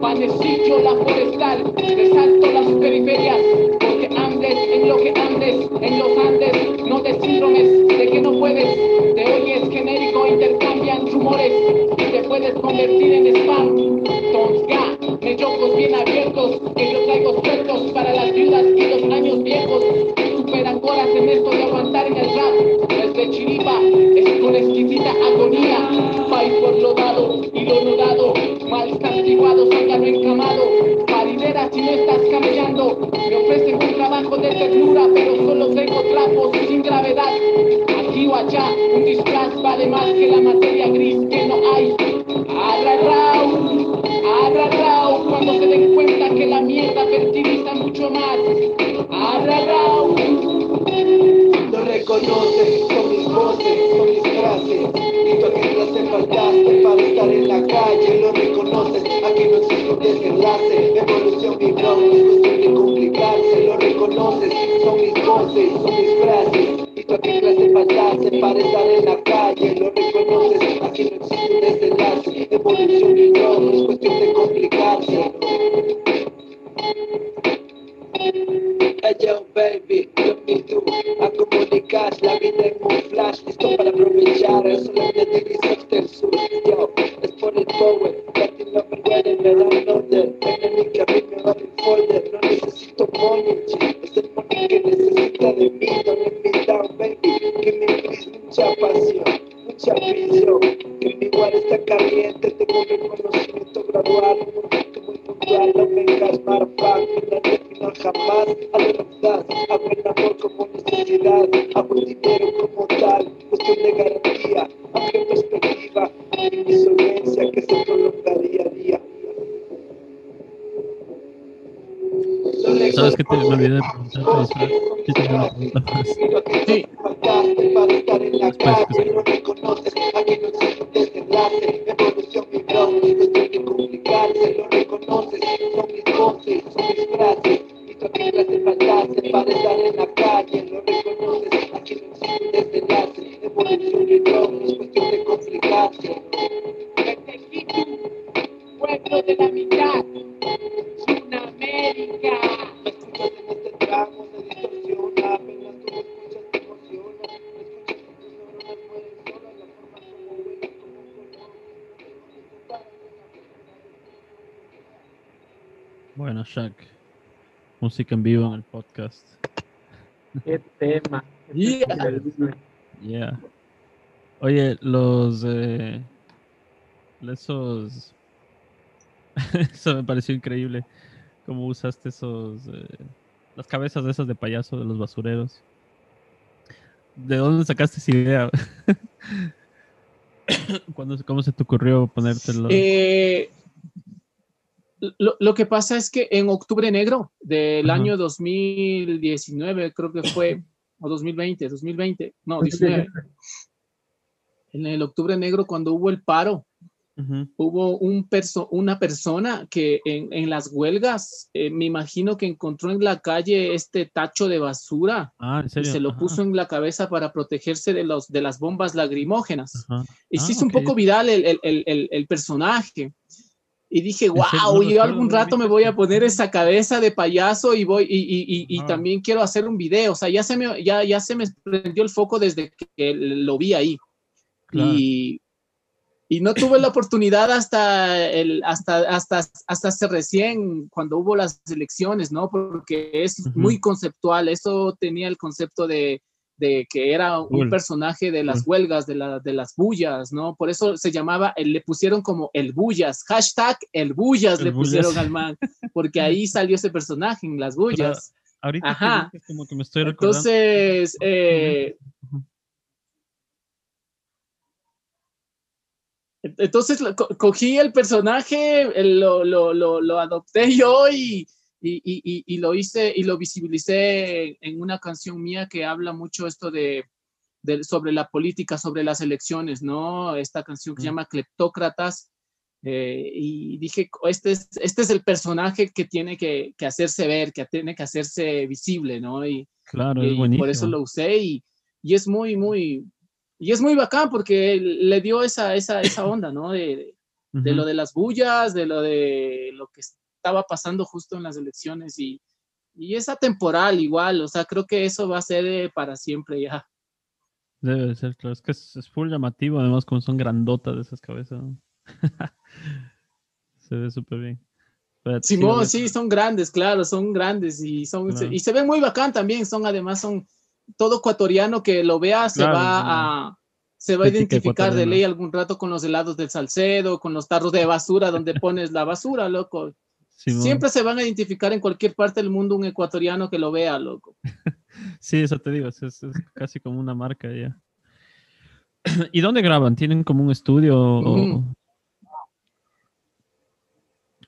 Panecillo, la forestal, resalto las periferias, porque andes en lo que andes, en los para aprovechar el sol de dirigirte del sur Yo, es por el power Latin lover, ready, me da un order podcast. Qué tema. Yeah. Oye, los. Eh, esos. *laughs* Eso me pareció increíble. Cómo usaste esos. eh, las cabezas de esas de payaso de los basureros. ¿De dónde sacaste esa idea? *laughs* ¿Cuándo, ¿Cómo se te ocurrió ponértelo? Eh, lo, lo que pasa es que en octubre negro del Ajá. año 2019, creo que fue, o 2020, 2020, no, 19, en el octubre negro cuando hubo el paro, hubo un perso una persona que en, en las huelgas, eh, me imagino que encontró en la calle este tacho de basura Ah, ¿en y se lo Ajá, puso en la cabeza para protegerse de, los, de las bombas lagrimógenas. ajá. Y se Ah, hizo un poco viral el, el- el personaje. Y dije, wow, yo algún rato me voy a poner esa cabeza de payaso y voy y, y, y, y Ajá. también quiero hacer un video. O sea, ya se me, ya, ya se me prendió el foco desde que lo vi ahí. Claro. Y, y no tuve la oportunidad hasta, el, hasta, hasta, hasta hace recién, cuando hubo las elecciones, ¿no? Porque es Ujú. muy conceptual. Eso tenía el concepto de, de que era un personaje de las huelgas, de, la, de las bullas, ¿no? Por eso se llamaba, eh, le pusieron como el bullas, hashtag el bullas El le bullas. pusieron al man, porque ahí *laughs* salió ese personaje en las bullas. Ahorita Ajá. como que me estoy recordando. Entonces, eh, entonces cogí el personaje, lo, lo, lo, lo adopté yo y, y, y- y- lo hice y lo visibilicé en una canción mía que habla mucho esto de, de- sobre la política, sobre las elecciones, ¿no? Esta canción que se Mm. llama Cleptócratas. eh, y dije, este es, este es el personaje que tiene que, que hacerse ver, que tiene que hacerse visible, ¿no? Y, Claro, y es por eso lo usé y, y es muy, muy, y es muy bacán porque le dio esa, esa, esa onda, ¿no? De, de Ujú. lo de las bullas, de lo de lo que estaba pasando justo en las elecciones y, y es atemporal igual, o sea, creo que eso va a ser eh, para siempre ya. Debe de ser, claro. Es que es, es full llamativo, además, como son grandotas de esas cabezas. ¿no? *laughs* Se ve súper bien. Pero Simón, sí, son grandes, claro, son grandes y son Claro. y se ven muy bacán también, son además son todo ecuatoriano que lo vea se Claro, va a se va a identificar de ley algún rato con los helados del Salcedo, con los tarros de basura donde *laughs* pones la basura, loco. Simón. Siempre se van a identificar en cualquier parte del mundo un ecuatoriano que lo vea, loco. *laughs* Sí, eso te digo, es, casi como una marca ya. *clears throat* ¿Y dónde graban? ¿Tienen como un estudio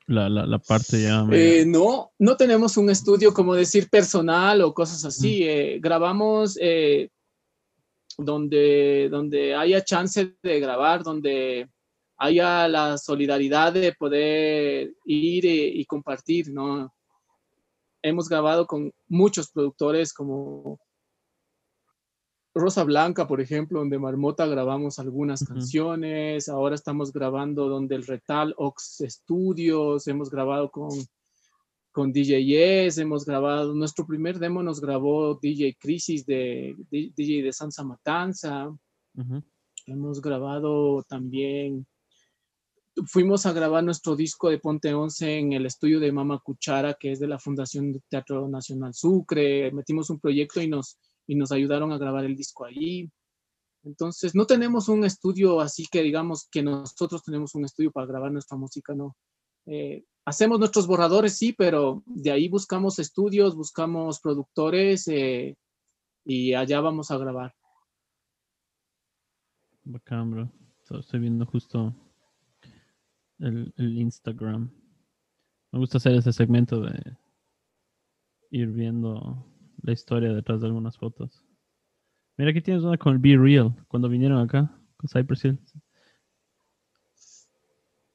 la, la, la parte ya? Eh, no, no tenemos un estudio como decir personal o cosas así. eh, grabamos, eh, donde, donde haya chance de grabar, donde haya la solidaridad de poder ir y, y compartir, ¿no? Hemos grabado con muchos productores como Rosa Blanca, por ejemplo, donde Marmota grabamos algunas canciones, ahora estamos grabando donde el Retal Ox Studios, hemos grabado con, con DJ Yes, hemos grabado, nuestro primer demo nos grabó DJ Crisis de DJ de Sansa Matanza, hemos grabado también, fuimos a grabar nuestro disco de Ponte 11 en el estudio de Mama Cuchara, que es de la Fundación de Teatro Nacional Sucre, metimos un proyecto y nos, y nos ayudaron a grabar el disco ahí. Entonces, no tenemos un estudio así que digamos que nosotros tenemos un estudio para grabar nuestra música, no. Eh, hacemos nuestros borradores, sí, pero de ahí buscamos estudios, buscamos productores eh, y allá vamos a grabar. Bacán, bro. Estoy viendo justo el, el Instagram. Me gusta hacer ese segmento de ir viendo la historia detrás de algunas fotos. Mira, aquí tienes una con el Be Real, cuando vinieron acá, con Cypress Hill.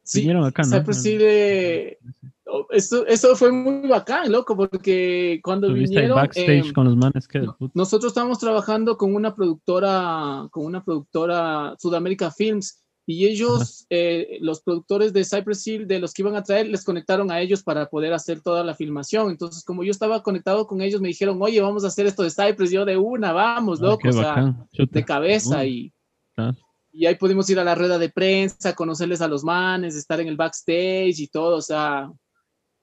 Sí, Vinieron acá, ¿no? Cypress Hill, eh, oh, eso, eso fue muy bacán, loco, porque cuando vinieron... backstage em, con los manes, que Nosotros estamos trabajando con una productora, con una productora Sudamérica Films, y ellos, eh, los productores de Cypress Hill, de los que iban a traer, les conectaron a ellos para poder hacer toda la filmación. Entonces, como yo estaba conectado con ellos, me dijeron, oye, vamos a hacer esto de Cypress, yo de una, vamos, Ah, loco, qué o sea, de cabeza, Uy, y, y ahí pudimos ir a la rueda de prensa, conocerles a los manes, estar en el backstage y todo, o sea,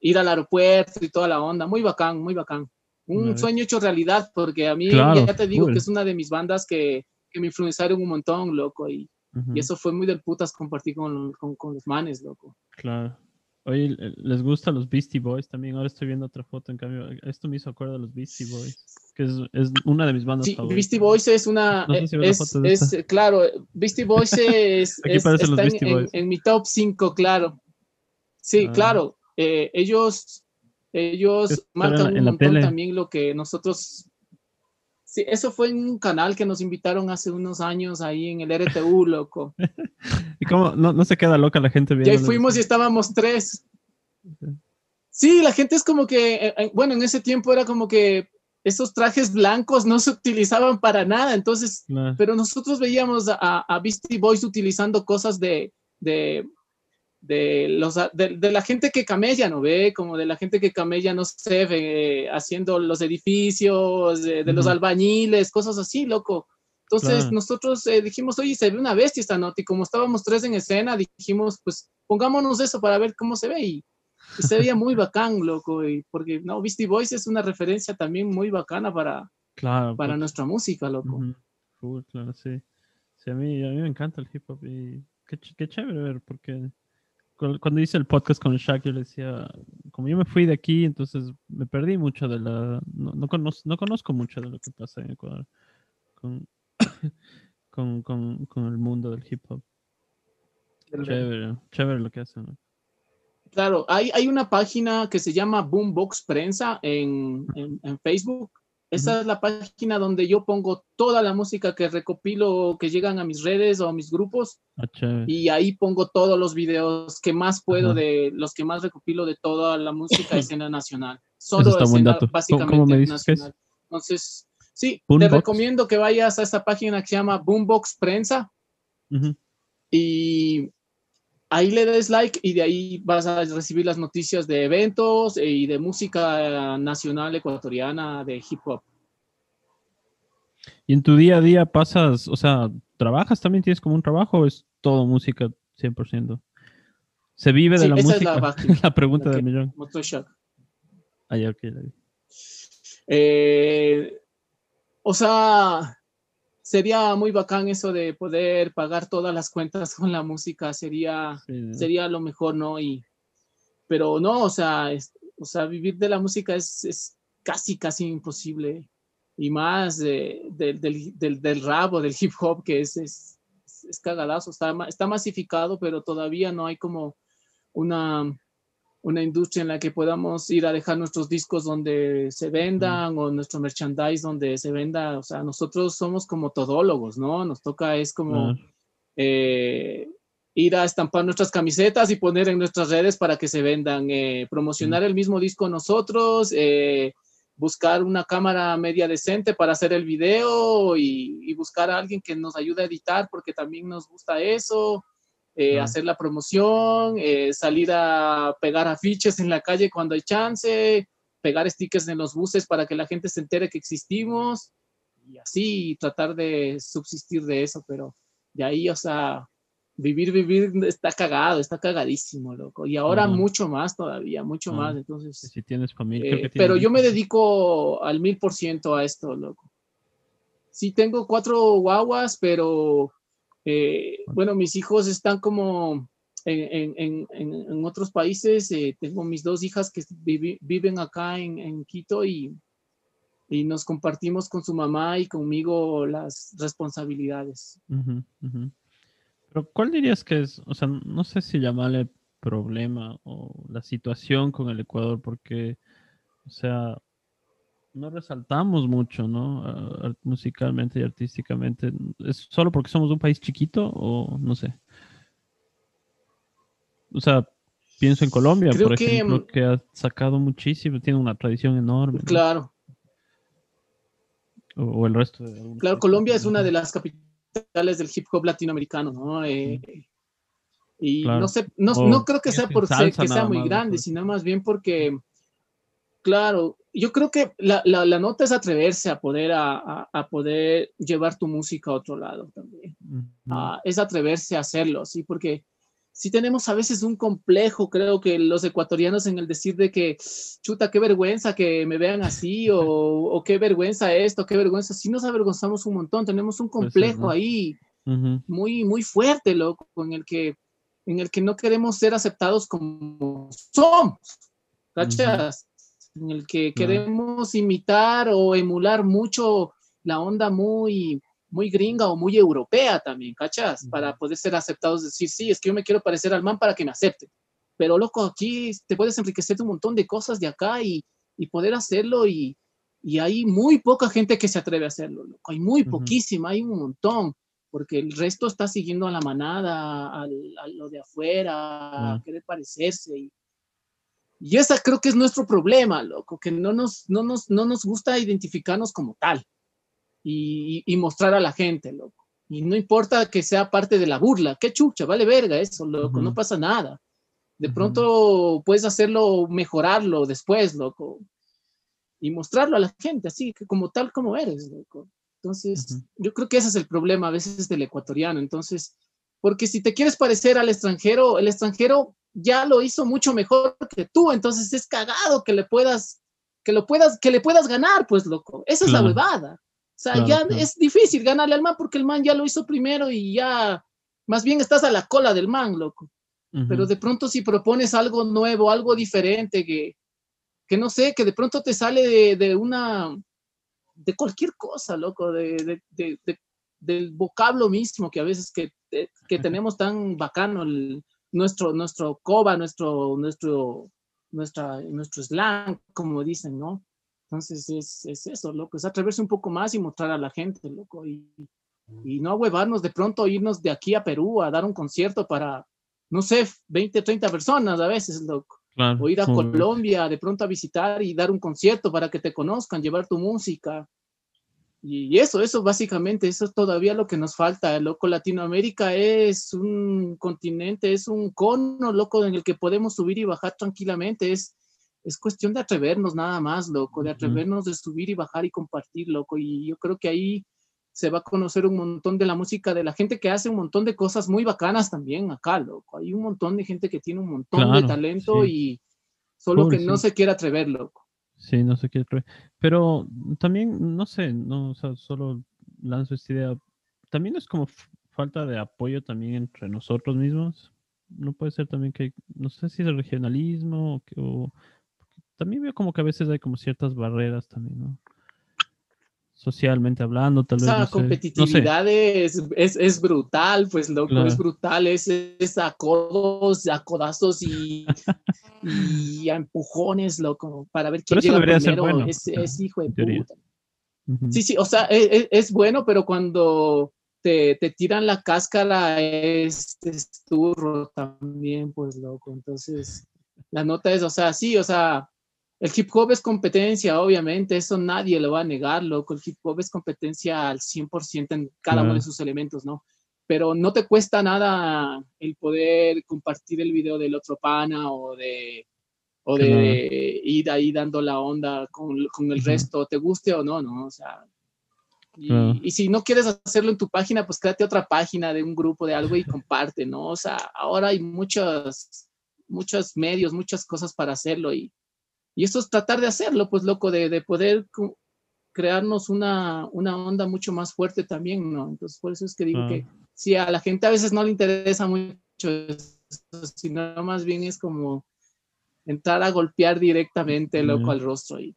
ir al aeropuerto y toda la onda, muy bacán, muy bacán. Un sueño hecho realidad, porque a mí Claro, ya te digo full. que es una de mis bandas que, que me influenciaron un montón, loco, y, Ujú, y eso fue muy del putas compartir con, con, con los manes, loco. Claro. Oye, ¿les gustan los Beastie Boys también? Ahora estoy viendo otra foto, en cambio, esto me hizo acuerdo de los Beastie Boys, que es, es una de mis bandas Sí, favoritas. Beastie Boys es una, No sé si es, de es, claro, Beastie Boys *laughs* es, Aquí es- los está en- Beastie en, Boys. en mi top 5, claro. Sí, Ah. claro, eh, ellos, ellos marcan en un montón tele. también lo que nosotros... Sí, eso fue en un canal que nos invitaron hace unos años ahí en el RTU, *laughs* loco. ¿Y cómo? No, no se queda loca la gente Y viendo. ahí fuimos y estábamos tres. Sí, la gente es como que, eh, eh, bueno, en ese tiempo era como que esos trajes blancos no se utilizaban para nada, entonces, pero nosotros veíamos a, a Beastie Boys utilizando cosas de, de, de los, de, de la gente que camella, ¿no ve? Como de la gente que camella, no sé, ve, haciendo los edificios, de, de los Ujú. albañiles, cosas así, loco. Entonces Claro. nosotros eh, dijimos, oye, se ve una bestia esta nota y como estábamos tres en escena, dijimos, pues pongámonos eso para ver cómo se ve y, y se veía muy bacán, loco, y porque no, Beastie Boys es una referencia también muy bacana para, Claro. para puta. nuestra música, loco. Ujú. Full, claro, sí. Sí, a mí, a mí me encanta el hip hop y qué, qué chévere ver, porque cuando hice el podcast con el Shaq, yo le decía, como yo me fui de aquí, entonces me perdí mucho de la, no, no, conoz- no conozco mucho de lo que pasa en Ecuador con, *coughs* con, con, con el mundo del hip hop. Chévere, chévere lo que hacen. ¿no? Claro, hay, hay una página que se llama Boombox Prensa en, en, en Facebook. Esa es la página donde yo pongo toda la música que recopilo, que llegan a mis redes o a mis grupos. Ah, y ahí pongo todos los videos que más puedo de los que más recopilo de toda la música *laughs* escena nacional. Solo buen escena dato. ¿Cómo- básicamente cómo me dices que es? nacional. Entonces, sí, te recomiendo que vayas a esta página que se llama Boombox Prensa y ahí le des like y de ahí vas a recibir las noticias de eventos y de música nacional ecuatoriana de hip hop. Y en tu día a día pasas, o sea, ¿trabajas también? ¿Tienes como un trabajo o es todo música 100%? ¿Se vive de Sí, la esa es la *laughs* la pregunta del millón. Ah, ya, ok, la vi. Eh, o sea, sería muy bacán eso de poder pagar todas las cuentas con la música, sería, Sí, sería lo mejor, ¿no? Y, pero no, o sea, es- o sea, vivir de la música es, es casi, casi imposible. Y más de- de- del, del, del rap o del hip hop, que es, es, es cagadazo, está, está masificado, pero todavía no hay como una, una industria en la que podamos ir a dejar nuestros discos donde se vendan o nuestro merchandise donde se venda. O sea, nosotros somos como todólogos, ¿no? Nos toca, es como eh, ir a estampar nuestras camisetas y poner en nuestras redes para que se vendan, eh, promocionar el mismo disco nosotros, eh, buscar una cámara media decente para hacer el video y, y buscar a alguien que nos ayude a editar porque también nos gusta eso. Eh, hacer la promoción, eh, salir a pegar afiches en la calle cuando hay chance, pegar stickers en los buses para que la gente se entere que existimos y así tratar de subsistir de eso, pero de ahí, o sea, vivir, vivir está cagado, está cagadísimo, loco. Y ahora mucho más todavía, mucho Ah, más. Entonces, Si tienes familia. eh, creo que tienes pero yo me dedico al mil por ciento a esto, loco. Sí, tengo cuatro guaguas, pero eh, bueno, mis hijos están como en, en- en- en- otros países. eh, tengo mis dos hijas que vivi- viven acá en, en Quito y, y nos compartimos con su mamá y conmigo las responsabilidades. Pero ¿cuál dirías que es, o sea, no sé si llamarle problema o la situación con el Ecuador, porque, o sea, no resaltamos mucho, ¿no? Musicalmente y artísticamente. ¿Es solo porque somos un país chiquito o no sé? O sea, pienso en Colombia, Creo por que, ejemplo, mm, que ha sacado muchísimo, tiene una tradición enorme, ¿no? Claro, O, o el resto de claro, Colombia es una de las capitales del hip hop latinoamericano, ¿no? Eh, y Claro. no sé, no, no creo que sea por ser- que sea muy grande, Pues. sino más bien porque, claro, yo creo que la, la, la nota es atreverse a poder, a, a- a poder llevar tu música a otro lado también. Ujú. Ah, es atreverse a hacerlo, ¿sí? Porque sí tenemos a veces un complejo, creo que los ecuatorianos en el decir de que, chuta, qué vergüenza que me vean así, o, *laughs* o qué vergüenza esto, qué vergüenza, sí nos avergonzamos un montón, tenemos un complejo ¿no? ahí Ujú. muy, muy fuerte, loco, en el que, en el que no queremos ser aceptados como somos, ¿cachas? En el que queremos imitar o emular mucho la onda muy, muy gringa o muy europea también, ¿cachas? Para poder ser aceptados, decir, sí, es que yo me quiero parecer al man para que me acepten. Pero, loco, aquí te puedes enriquecer de un montón de cosas de acá y, y poder hacerlo y, y hay muy poca gente que se atreve a hacerlo, loco. Hay muy Ujú. poquísima, hay un montón porque el resto está siguiendo a la manada, al- a, lo de afuera, a Ah. querer parecerse. Y, y esa creo que es nuestro problema, loco, que no nos, no nos, no nos gusta identificarnos como tal y, y mostrar a la gente, loco. Y no importa que sea parte de la burla, qué chucha, vale verga eso, loco, no Ujú. pasa nada. De Ujú. pronto puedes hacerlo, mejorarlo después, loco, y mostrarlo a la gente, así que como tal como eres, loco. Entonces, Ujú. yo creo que ese es el problema a veces del ecuatoriano. Entonces, porque si te quieres parecer al extranjero, el extranjero ya lo hizo mucho mejor que tú, entonces es cagado que le puedas, que lo puedas, que le puedas ganar, pues, loco. Esa es la huevada. O sea, Claro, ya claro. es difícil ganarle al man porque el man ya lo hizo primero y ya, más bien estás a la cola del man, loco. Pero de pronto si propones algo nuevo, algo diferente, que, que no sé, que de pronto te sale de, de una, de cualquier cosa, loco, de, de- de- de- del vocablo mismo que a veces que, que- que tenemos tan bacano, el- nuestro, nuestro coba, nuestro, nuestro, nuestra, nuestro slang, como dicen, ¿no? Entonces es, es eso, loco, es atreverse un poco más y mostrar a la gente, loco, y, y no huevarnos de pronto irnos de aquí a Perú a dar un concierto para, no sé, 20, 30 personas a veces, loco. Claro, O ir a como- Colombia de pronto a visitar y dar un concierto para que te conozcan, llevar tu música. Y eso, eso básicamente, eso es todavía lo que nos falta, loco. Latinoamérica es un continente, es un cono, loco, en el que podemos subir y bajar tranquilamente. Es, es cuestión de atrevernos nada más, loco, de atrevernos de subir y bajar y compartir, loco. Y yo creo que ahí se va a conocer un montón de la música de la gente que hace un montón de cosas muy bacanas también acá, loco. Hay un montón de gente que tiene un montón de talento sí. y solo que no sí. se quiere atrever, loco. Sí, no sé qué. Pero también, no sé, no, o sea, solo lanzo esta idea. También es como falta de apoyo también entre nosotros mismos. No puede ser también que, no sé si es el regionalismo o, que- o- también veo como que a veces hay como ciertas barreras también, ¿no? Socialmente hablando, tal vez. Esa no sé. competitividad es, es, es brutal, pues loco, Claro. es brutal, es, es a codos, a codazos y, *laughs* y a empujones, loco, para ver quién llega primero. bueno, es, es hijo de puta. Sí, sí, o sea, e- e- es, bueno, pero cuando te, te tiran la cáscara es, es turro también, pues loco. Entonces, la nota es, o sea, sí, o sea, el hip hop es competencia, obviamente, eso nadie lo va a negar, loco. El hip hop es competencia al 100% en cada uno de sus elementos, ¿no? Pero no te cuesta nada el poder compartir el video del otro pana o de, o de ir ahí dando la onda con, con el resto, te guste o no, ¿no? O sea, y, y si no quieres hacerlo en tu página, pues créate otra página de un grupo de algo y *laughs* comparte, ¿no? O sea, ahora hay muchos, muchos medios, muchas cosas para hacerlo y, y eso es tratar de hacerlo, pues loco, de, de poder crearnos una, una onda mucho más fuerte también, ¿no? Entonces, por eso es que digo Ah. que si a la gente a veces no le interesa mucho eso, sino más bien es como entrar a golpear directamente, loco, al rostro y,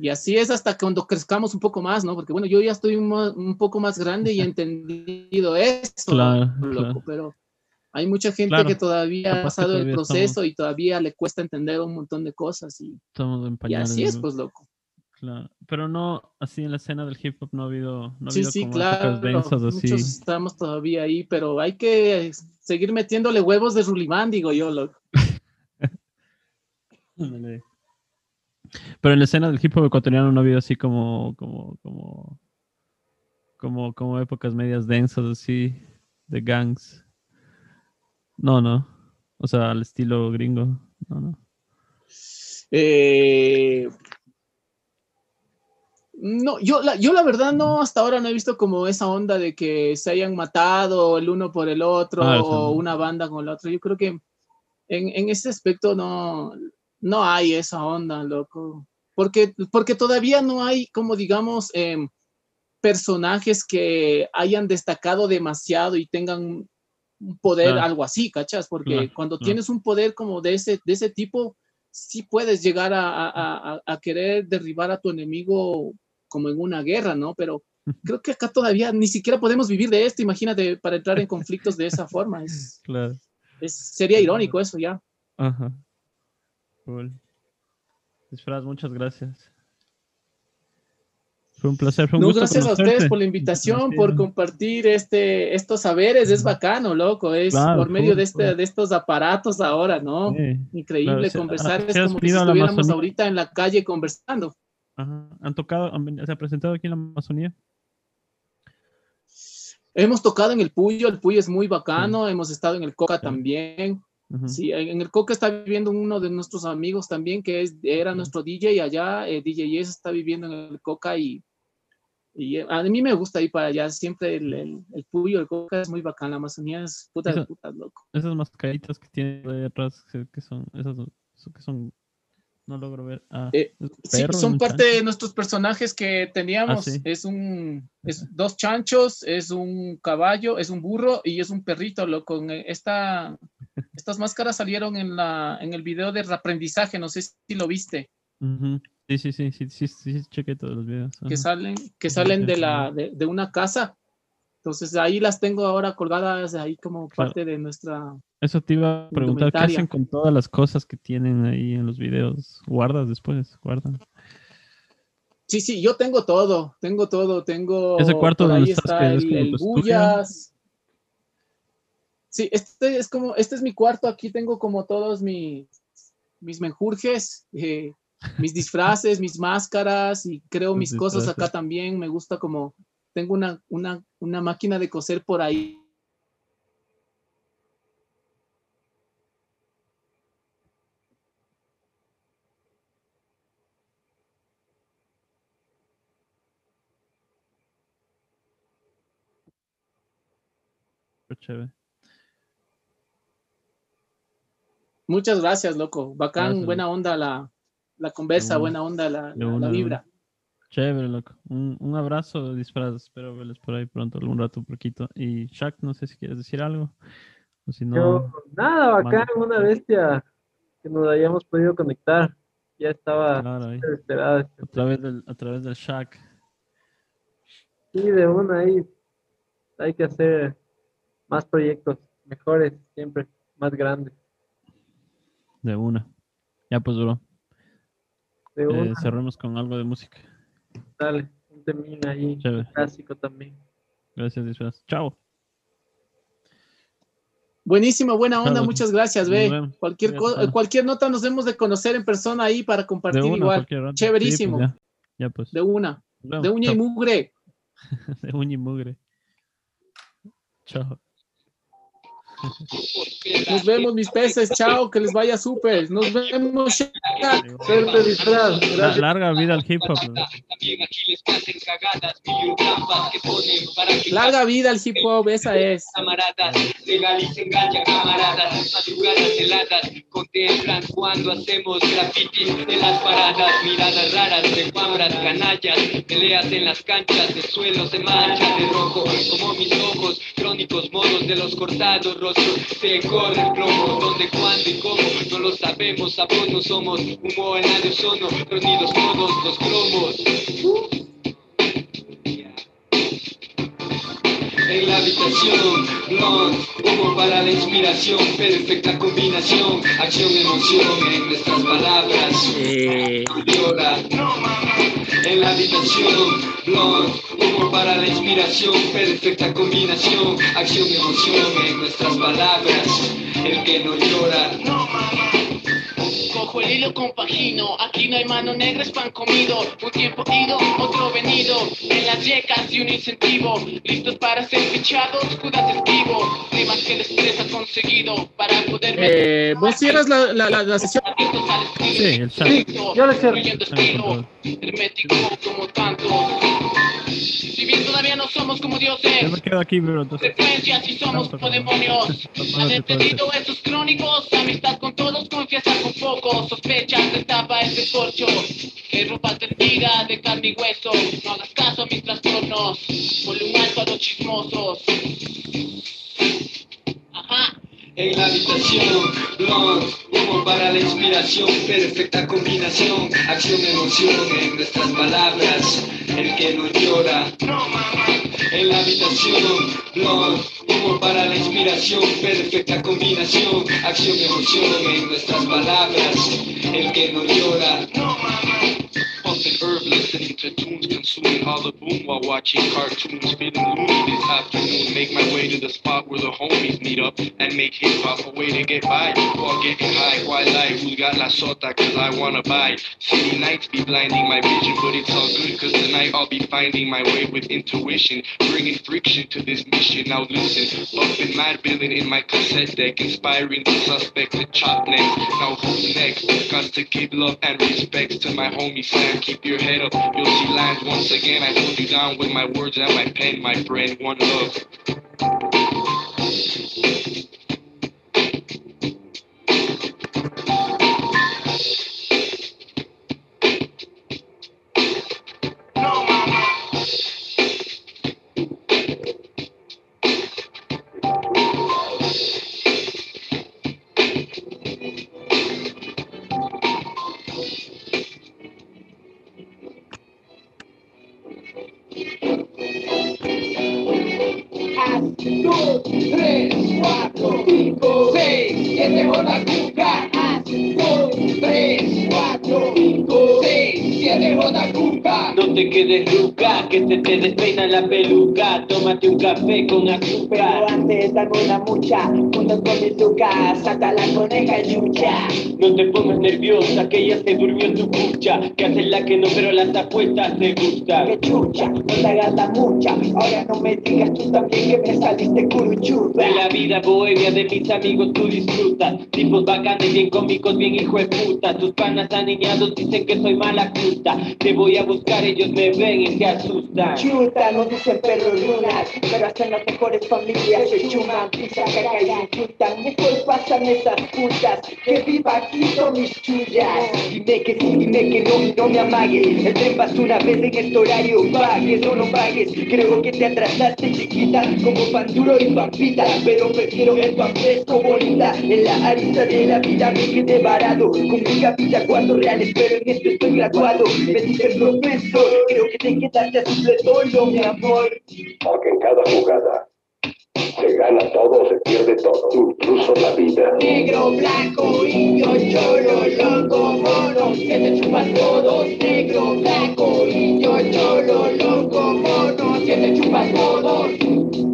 y así es hasta cuando crezcamos un poco más, ¿no? Porque bueno, yo ya estoy un, un poco más grande y he *laughs* entendido eso, Claro, loco, claro. pero hay mucha gente Claro, que todavía ha pasado el proceso y todavía le cuesta entender un montón de cosas y, Estamos en y así es, pues, loco. Claro. Pero no, así en la escena del hip hop no ha habido, no ha Sí, habido sí, como claro. densas así. Muchos estamos todavía ahí, pero hay que seguir metiéndole huevos de Rulimán, digo yo, loco. *laughs* Pero en la escena del hip hop ecuatoriano no ha habido así como, como, como, como, como épocas medias densas así de gangs. No, no. O sea, al estilo gringo. No, no. Eh, no, yo la, yo la verdad no, hasta ahora no he visto como esa onda de que se hayan matado el uno por el otro Ah, o una banda con la otra. Yo creo que en, en ese aspecto no, no hay esa onda, loco. Porque, porque todavía no hay, como digamos, em, personajes que hayan destacado demasiado y tengan un poder, Claro. algo así, ¿cachas? Porque Claro, cuando claro. tienes un poder como de ese, de ese tipo, sí puedes llegar a, a- a- a querer derribar a tu enemigo como en una guerra, ¿no? Pero *laughs* creo que acá todavía ni siquiera podemos vivir de esto, imagínate, para entrar en conflictos de esa forma. Es, *laughs* Claro. es- sería irónico eso ya. Ajá. Cool. Disfraz, muchas gracias. Fue un placer, fue un No, gusto gracias a ustedes por la invitación, por compartir este, estos saberes, es bacano, loco, es Claro, por medio cool, de, este, cool. de estos aparatos ahora, ¿no? Sí. Increíble Claro, conversar, ah, es ¿sí has como si estuviéramos ahorita en la calle conversando. Ajá. ¿Han tocado, han- se ha presentado aquí en la Amazonía? Hemos tocado en el Puyo, el Puyo es muy bacano, hemos estado en el Coca también. Sí, en en el Coca está viviendo uno de nuestros amigos también, que es, era nuestro DJ allá, eh, DJ Yes está viviendo en el Coca y, y eh, a mí me gusta ir para allá, siempre el, el, el Puyo, el Coca es muy bacán, la Amazonía es puta de putas, loco. Esas mascaritas que tienen ahí atrás, que, son, esas que son, no logro ver. Ah, Eh, Sí, son parte chancho. de nuestros personajes que teníamos. Ah, sí. Es un, es dos chanchos, es un caballo, es un burro y es un perrito, loco. Esta, *laughs* estas máscaras salieron en la, en el video de aprendizaje, no sé si lo viste. Sí, sí, sí, sí, sí, sí, sí, chequé todos los videos. que salen, que salen de la, de, una casa. Entonces ahí las tengo ahora colgadas ahí como parte de nuestra. Eso te iba a preguntar, ¿qué hacen con todas las cosas que tienen ahí en los videos? ¿Guardas después? ¿Guardan? Sí, sí, yo tengo todo, tengo todo, tengo. Ese cuarto donde ahí está que el. Bullas. Sí, este es como, este es mi cuarto, aquí tengo como todos mis, mis menjurjes, eh, mis disfraces, mis máscaras y creo mis cosas acá también. Me gusta como, tengo una, una, una máquina de coser por ahí. Chévere. Muchas gracias, loco. Bacán, Gracias, buena onda la, la conversa, buena onda la, una, vibra. Chévere, loco. Un, un abrazo, disfraz. Espero verles por ahí pronto, algún rato, poquito. Y Shaq, no sé si quieres decir algo. O si no, Yo, nada, bacán, manda. una bestia que nos hayamos podido conectar. Ya estaba claro, desesperada. A través del, a través del Shaq. Sí, de una ahí hay que hacer más proyectos mejores, siempre más grandes. De una. Ya pues, bro. De Eh, cerramos con algo de música. dale, un temín ahí, Chévere. clásico también. Gracias, disfraz. Chao. Buenísimo, buena onda, muchas gracias, ve. Cualquier, cualquier nota nos debemos de conocer en persona ahí para De compartir una, igual. Chéverísimo. Sí, pues, ya. Ya, pues. De una, de uña y mugre. *laughs* De uña y mugre. Chao. Nos vemos, mis peces. Chao, que les vaya súper. Nos vemos. Shaq. Suerte, disfraz. La- larga vida al hip hop. Larga vida al hip hop, esa es. camaradas legalicen ganja, camaradas, madrugadas heladas, contemplan cuando hacemos graffiti en las paradas, miradas raras de cuambras, canallas, peleas en las canchas, el suelo se mancha de rojo, como mis ojos, crónicos modos de los cortados se corre el plomo, donde, cuándo y cómo, no lo sabemos, no somos, humo en el ozono, reunidos todos los cromos. En la habitación, blond, humo para la inspiración, perfecta combinación, acción, emoción en nuestras palabras. Llora. En la habitación, blond, humo para la inspiración, perfecta combinación, acción, emoción en nuestras palabras. El que no llora. Cojo el hilo compagino, aquí no hay mano negra, es pan comido. Un tiempo ido, otro venido. En las yecas y un incentivo. Listos para ser fichados, Judas esquivo. Rimas que el estrés ha conseguido para poder Eh, ¿Vos cierras la, la, la, la sesión? Sí, el. Sí, yo le cierro. Hermético como tantos. Si bien todavía no somos como Yo dioses, me quedo aquí, bro. Entonces, frecuencias y somos como demonios. *laughs* Han entendido estos crónicos, amistad con todos, confianza con pocos, sospechas, destapa este corcho. Que ropa tendida de carne y hueso, no hagas caso a mis trastornos, volumen alto a los chismosos. Ajá. En la habitación, blond, humo para la inspiración, perfecta combinación, acción, emoción en nuestras palabras, el que no llora. En la habitación, blond, humo para la inspiración, perfecta combinación, acción, emoción en nuestras palabras, el que no llora. Pumping herb, listening to tunes, consuming the boom while watching cartoons. Feeling loony this afternoon. Make my way to the spot where the homies meet up and make hip hop a way to get by while getting high. Why lie? Who's got la sota? Cause I wanna buy. City nights be blinding my vision, but it's all good cause tonight I'll be finding my way with intuition. Bringing friction to this mission. Now listen, bumping mad villain in my cassette deck, inspiring the suspect to chop next. Now who's next? Got to give love and respect to my homie Sam. Keep your head up, you'll see lines once again. I hold you down with my words and my pen, my friend. One love. Se te despeina la peluca. Tómate un café con azúcar. Pero antes dame una mucha, junto con mi tuca, salta la coneja yucha. No te pongas nerviosa, que ella se durmió en tu cucha. Que haces la que no, pero las apuestas te gustan. Que chucha, no te hagas la mucha. Ahora no me digas tú también que me saliste curuchuda. De la vida bohemia de mis amigos tú disfrutas. Tipos bacanes, bien cómicos, bien hijo de puta. Tus panas aniñados dicen que soy mala puta. Te voy a buscar, ellos me ven y se asustan. Chuta, no dicen perro lunas, pero hasta en las mejores familias se chuman, pisa, caca y disfrutan. Mejor pasan esas putas, que viva aquí son mis chullas. Dime que sí, dime que no, y no me amagues. El tren pasó una vez en este horario, pagues o no pagues. Creo que te atrasaste chiquita, como pan duro y pampita. Pero prefiero el pan fresco, bonita. En la arista de la vida me quedé varado. Con mi capita cuatro reales, pero en esto estoy graduado. Me dicen profesor. sol. Creo que te quedaste a simple solo, mi amor. Porque en cada jugada se gana todo o se pierde todo, incluso la vida. Negro, blanco, indio, cholo, loco, mono, que te chupas todos. Negro, blanco, indio, cholo, loco, mono, que te chupas todos.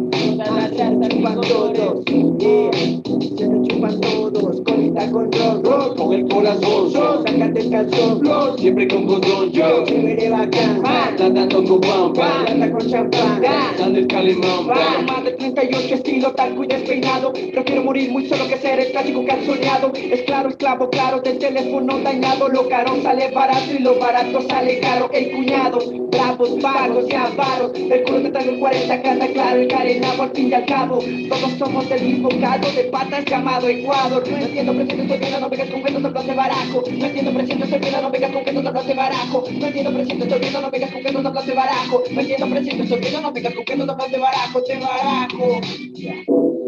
Cartas chupan todos. Yeah. Se te chupan todos. Colita con rojo, Con el corazón, yo, sácate el calzón. siempre con condón, yo. Se veré bacán. Tratando con pam, pam. Plata con champán. Dale el calimán, más de 38 estilo talco y despeinado Prefiero morir muy solo que ser el clásico soñado Es claro, esclavo, claro, del teléfono dañado Lo caro sale barato y lo barato sale caro El cuñado, bravos, pagos y avaros El culo te trae el 40, cada claro, el carenado al fin y al cabo Todos somos del mismo caldo, de patas llamado Ecuador. No entiendo, presiento, estoy no vengas con no te de barajo. No entiendo, presiento, estoy no vengas con no te de barajo. No entiendo, presiento, estoy viendo, no vengas con no te de barajo. No entiendo, presiento, estoy viendo, no vengas con no te de barajo, de barajo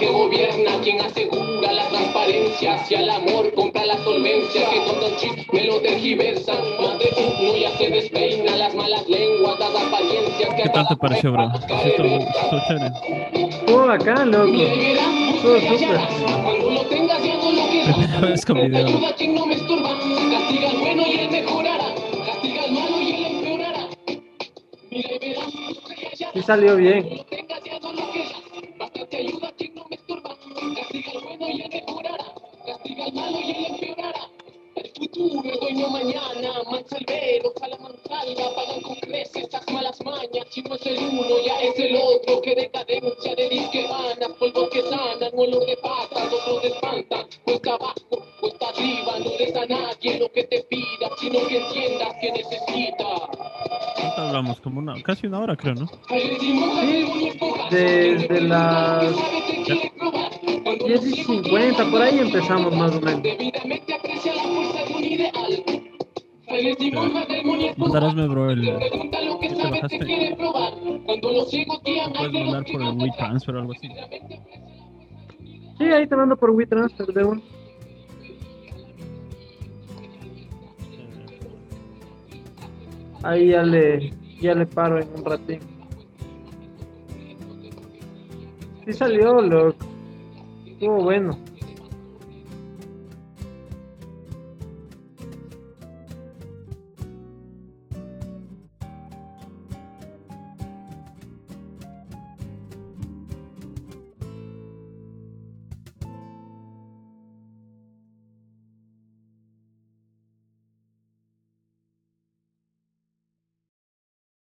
que gobierna, quien asegura la transparencia. Si al amor compra la solvencia, que con Don Chis me lo tergiversan. Más de uno ya se despeina las malas lenguas, las apariencias. que ¿Qué tal te pareció, bro? Estuvo. Estuvo bacán, loco. Estuvo súper. Cuando lo tengas ya no lo *laughs* quieras. Es con video. Ayuda a quien no me estorba. Castiga al bueno y él mejorará. Castiga al malo y él empeorará. Mira y verás que ya Sí salió bien. Una, casi una hora, creo, ¿no? Desde las 10 y 50, por ahí empezamos más o menos. Mandarásme, bro, el... ¿Qué te bajaste? Puedes mandar por el WeTransfer o algo así. Sí, ahí te mando por WeTransfer de un. Ahí ya le, ya le paro en un ratín. Sí salió, loco. Estuvo bueno.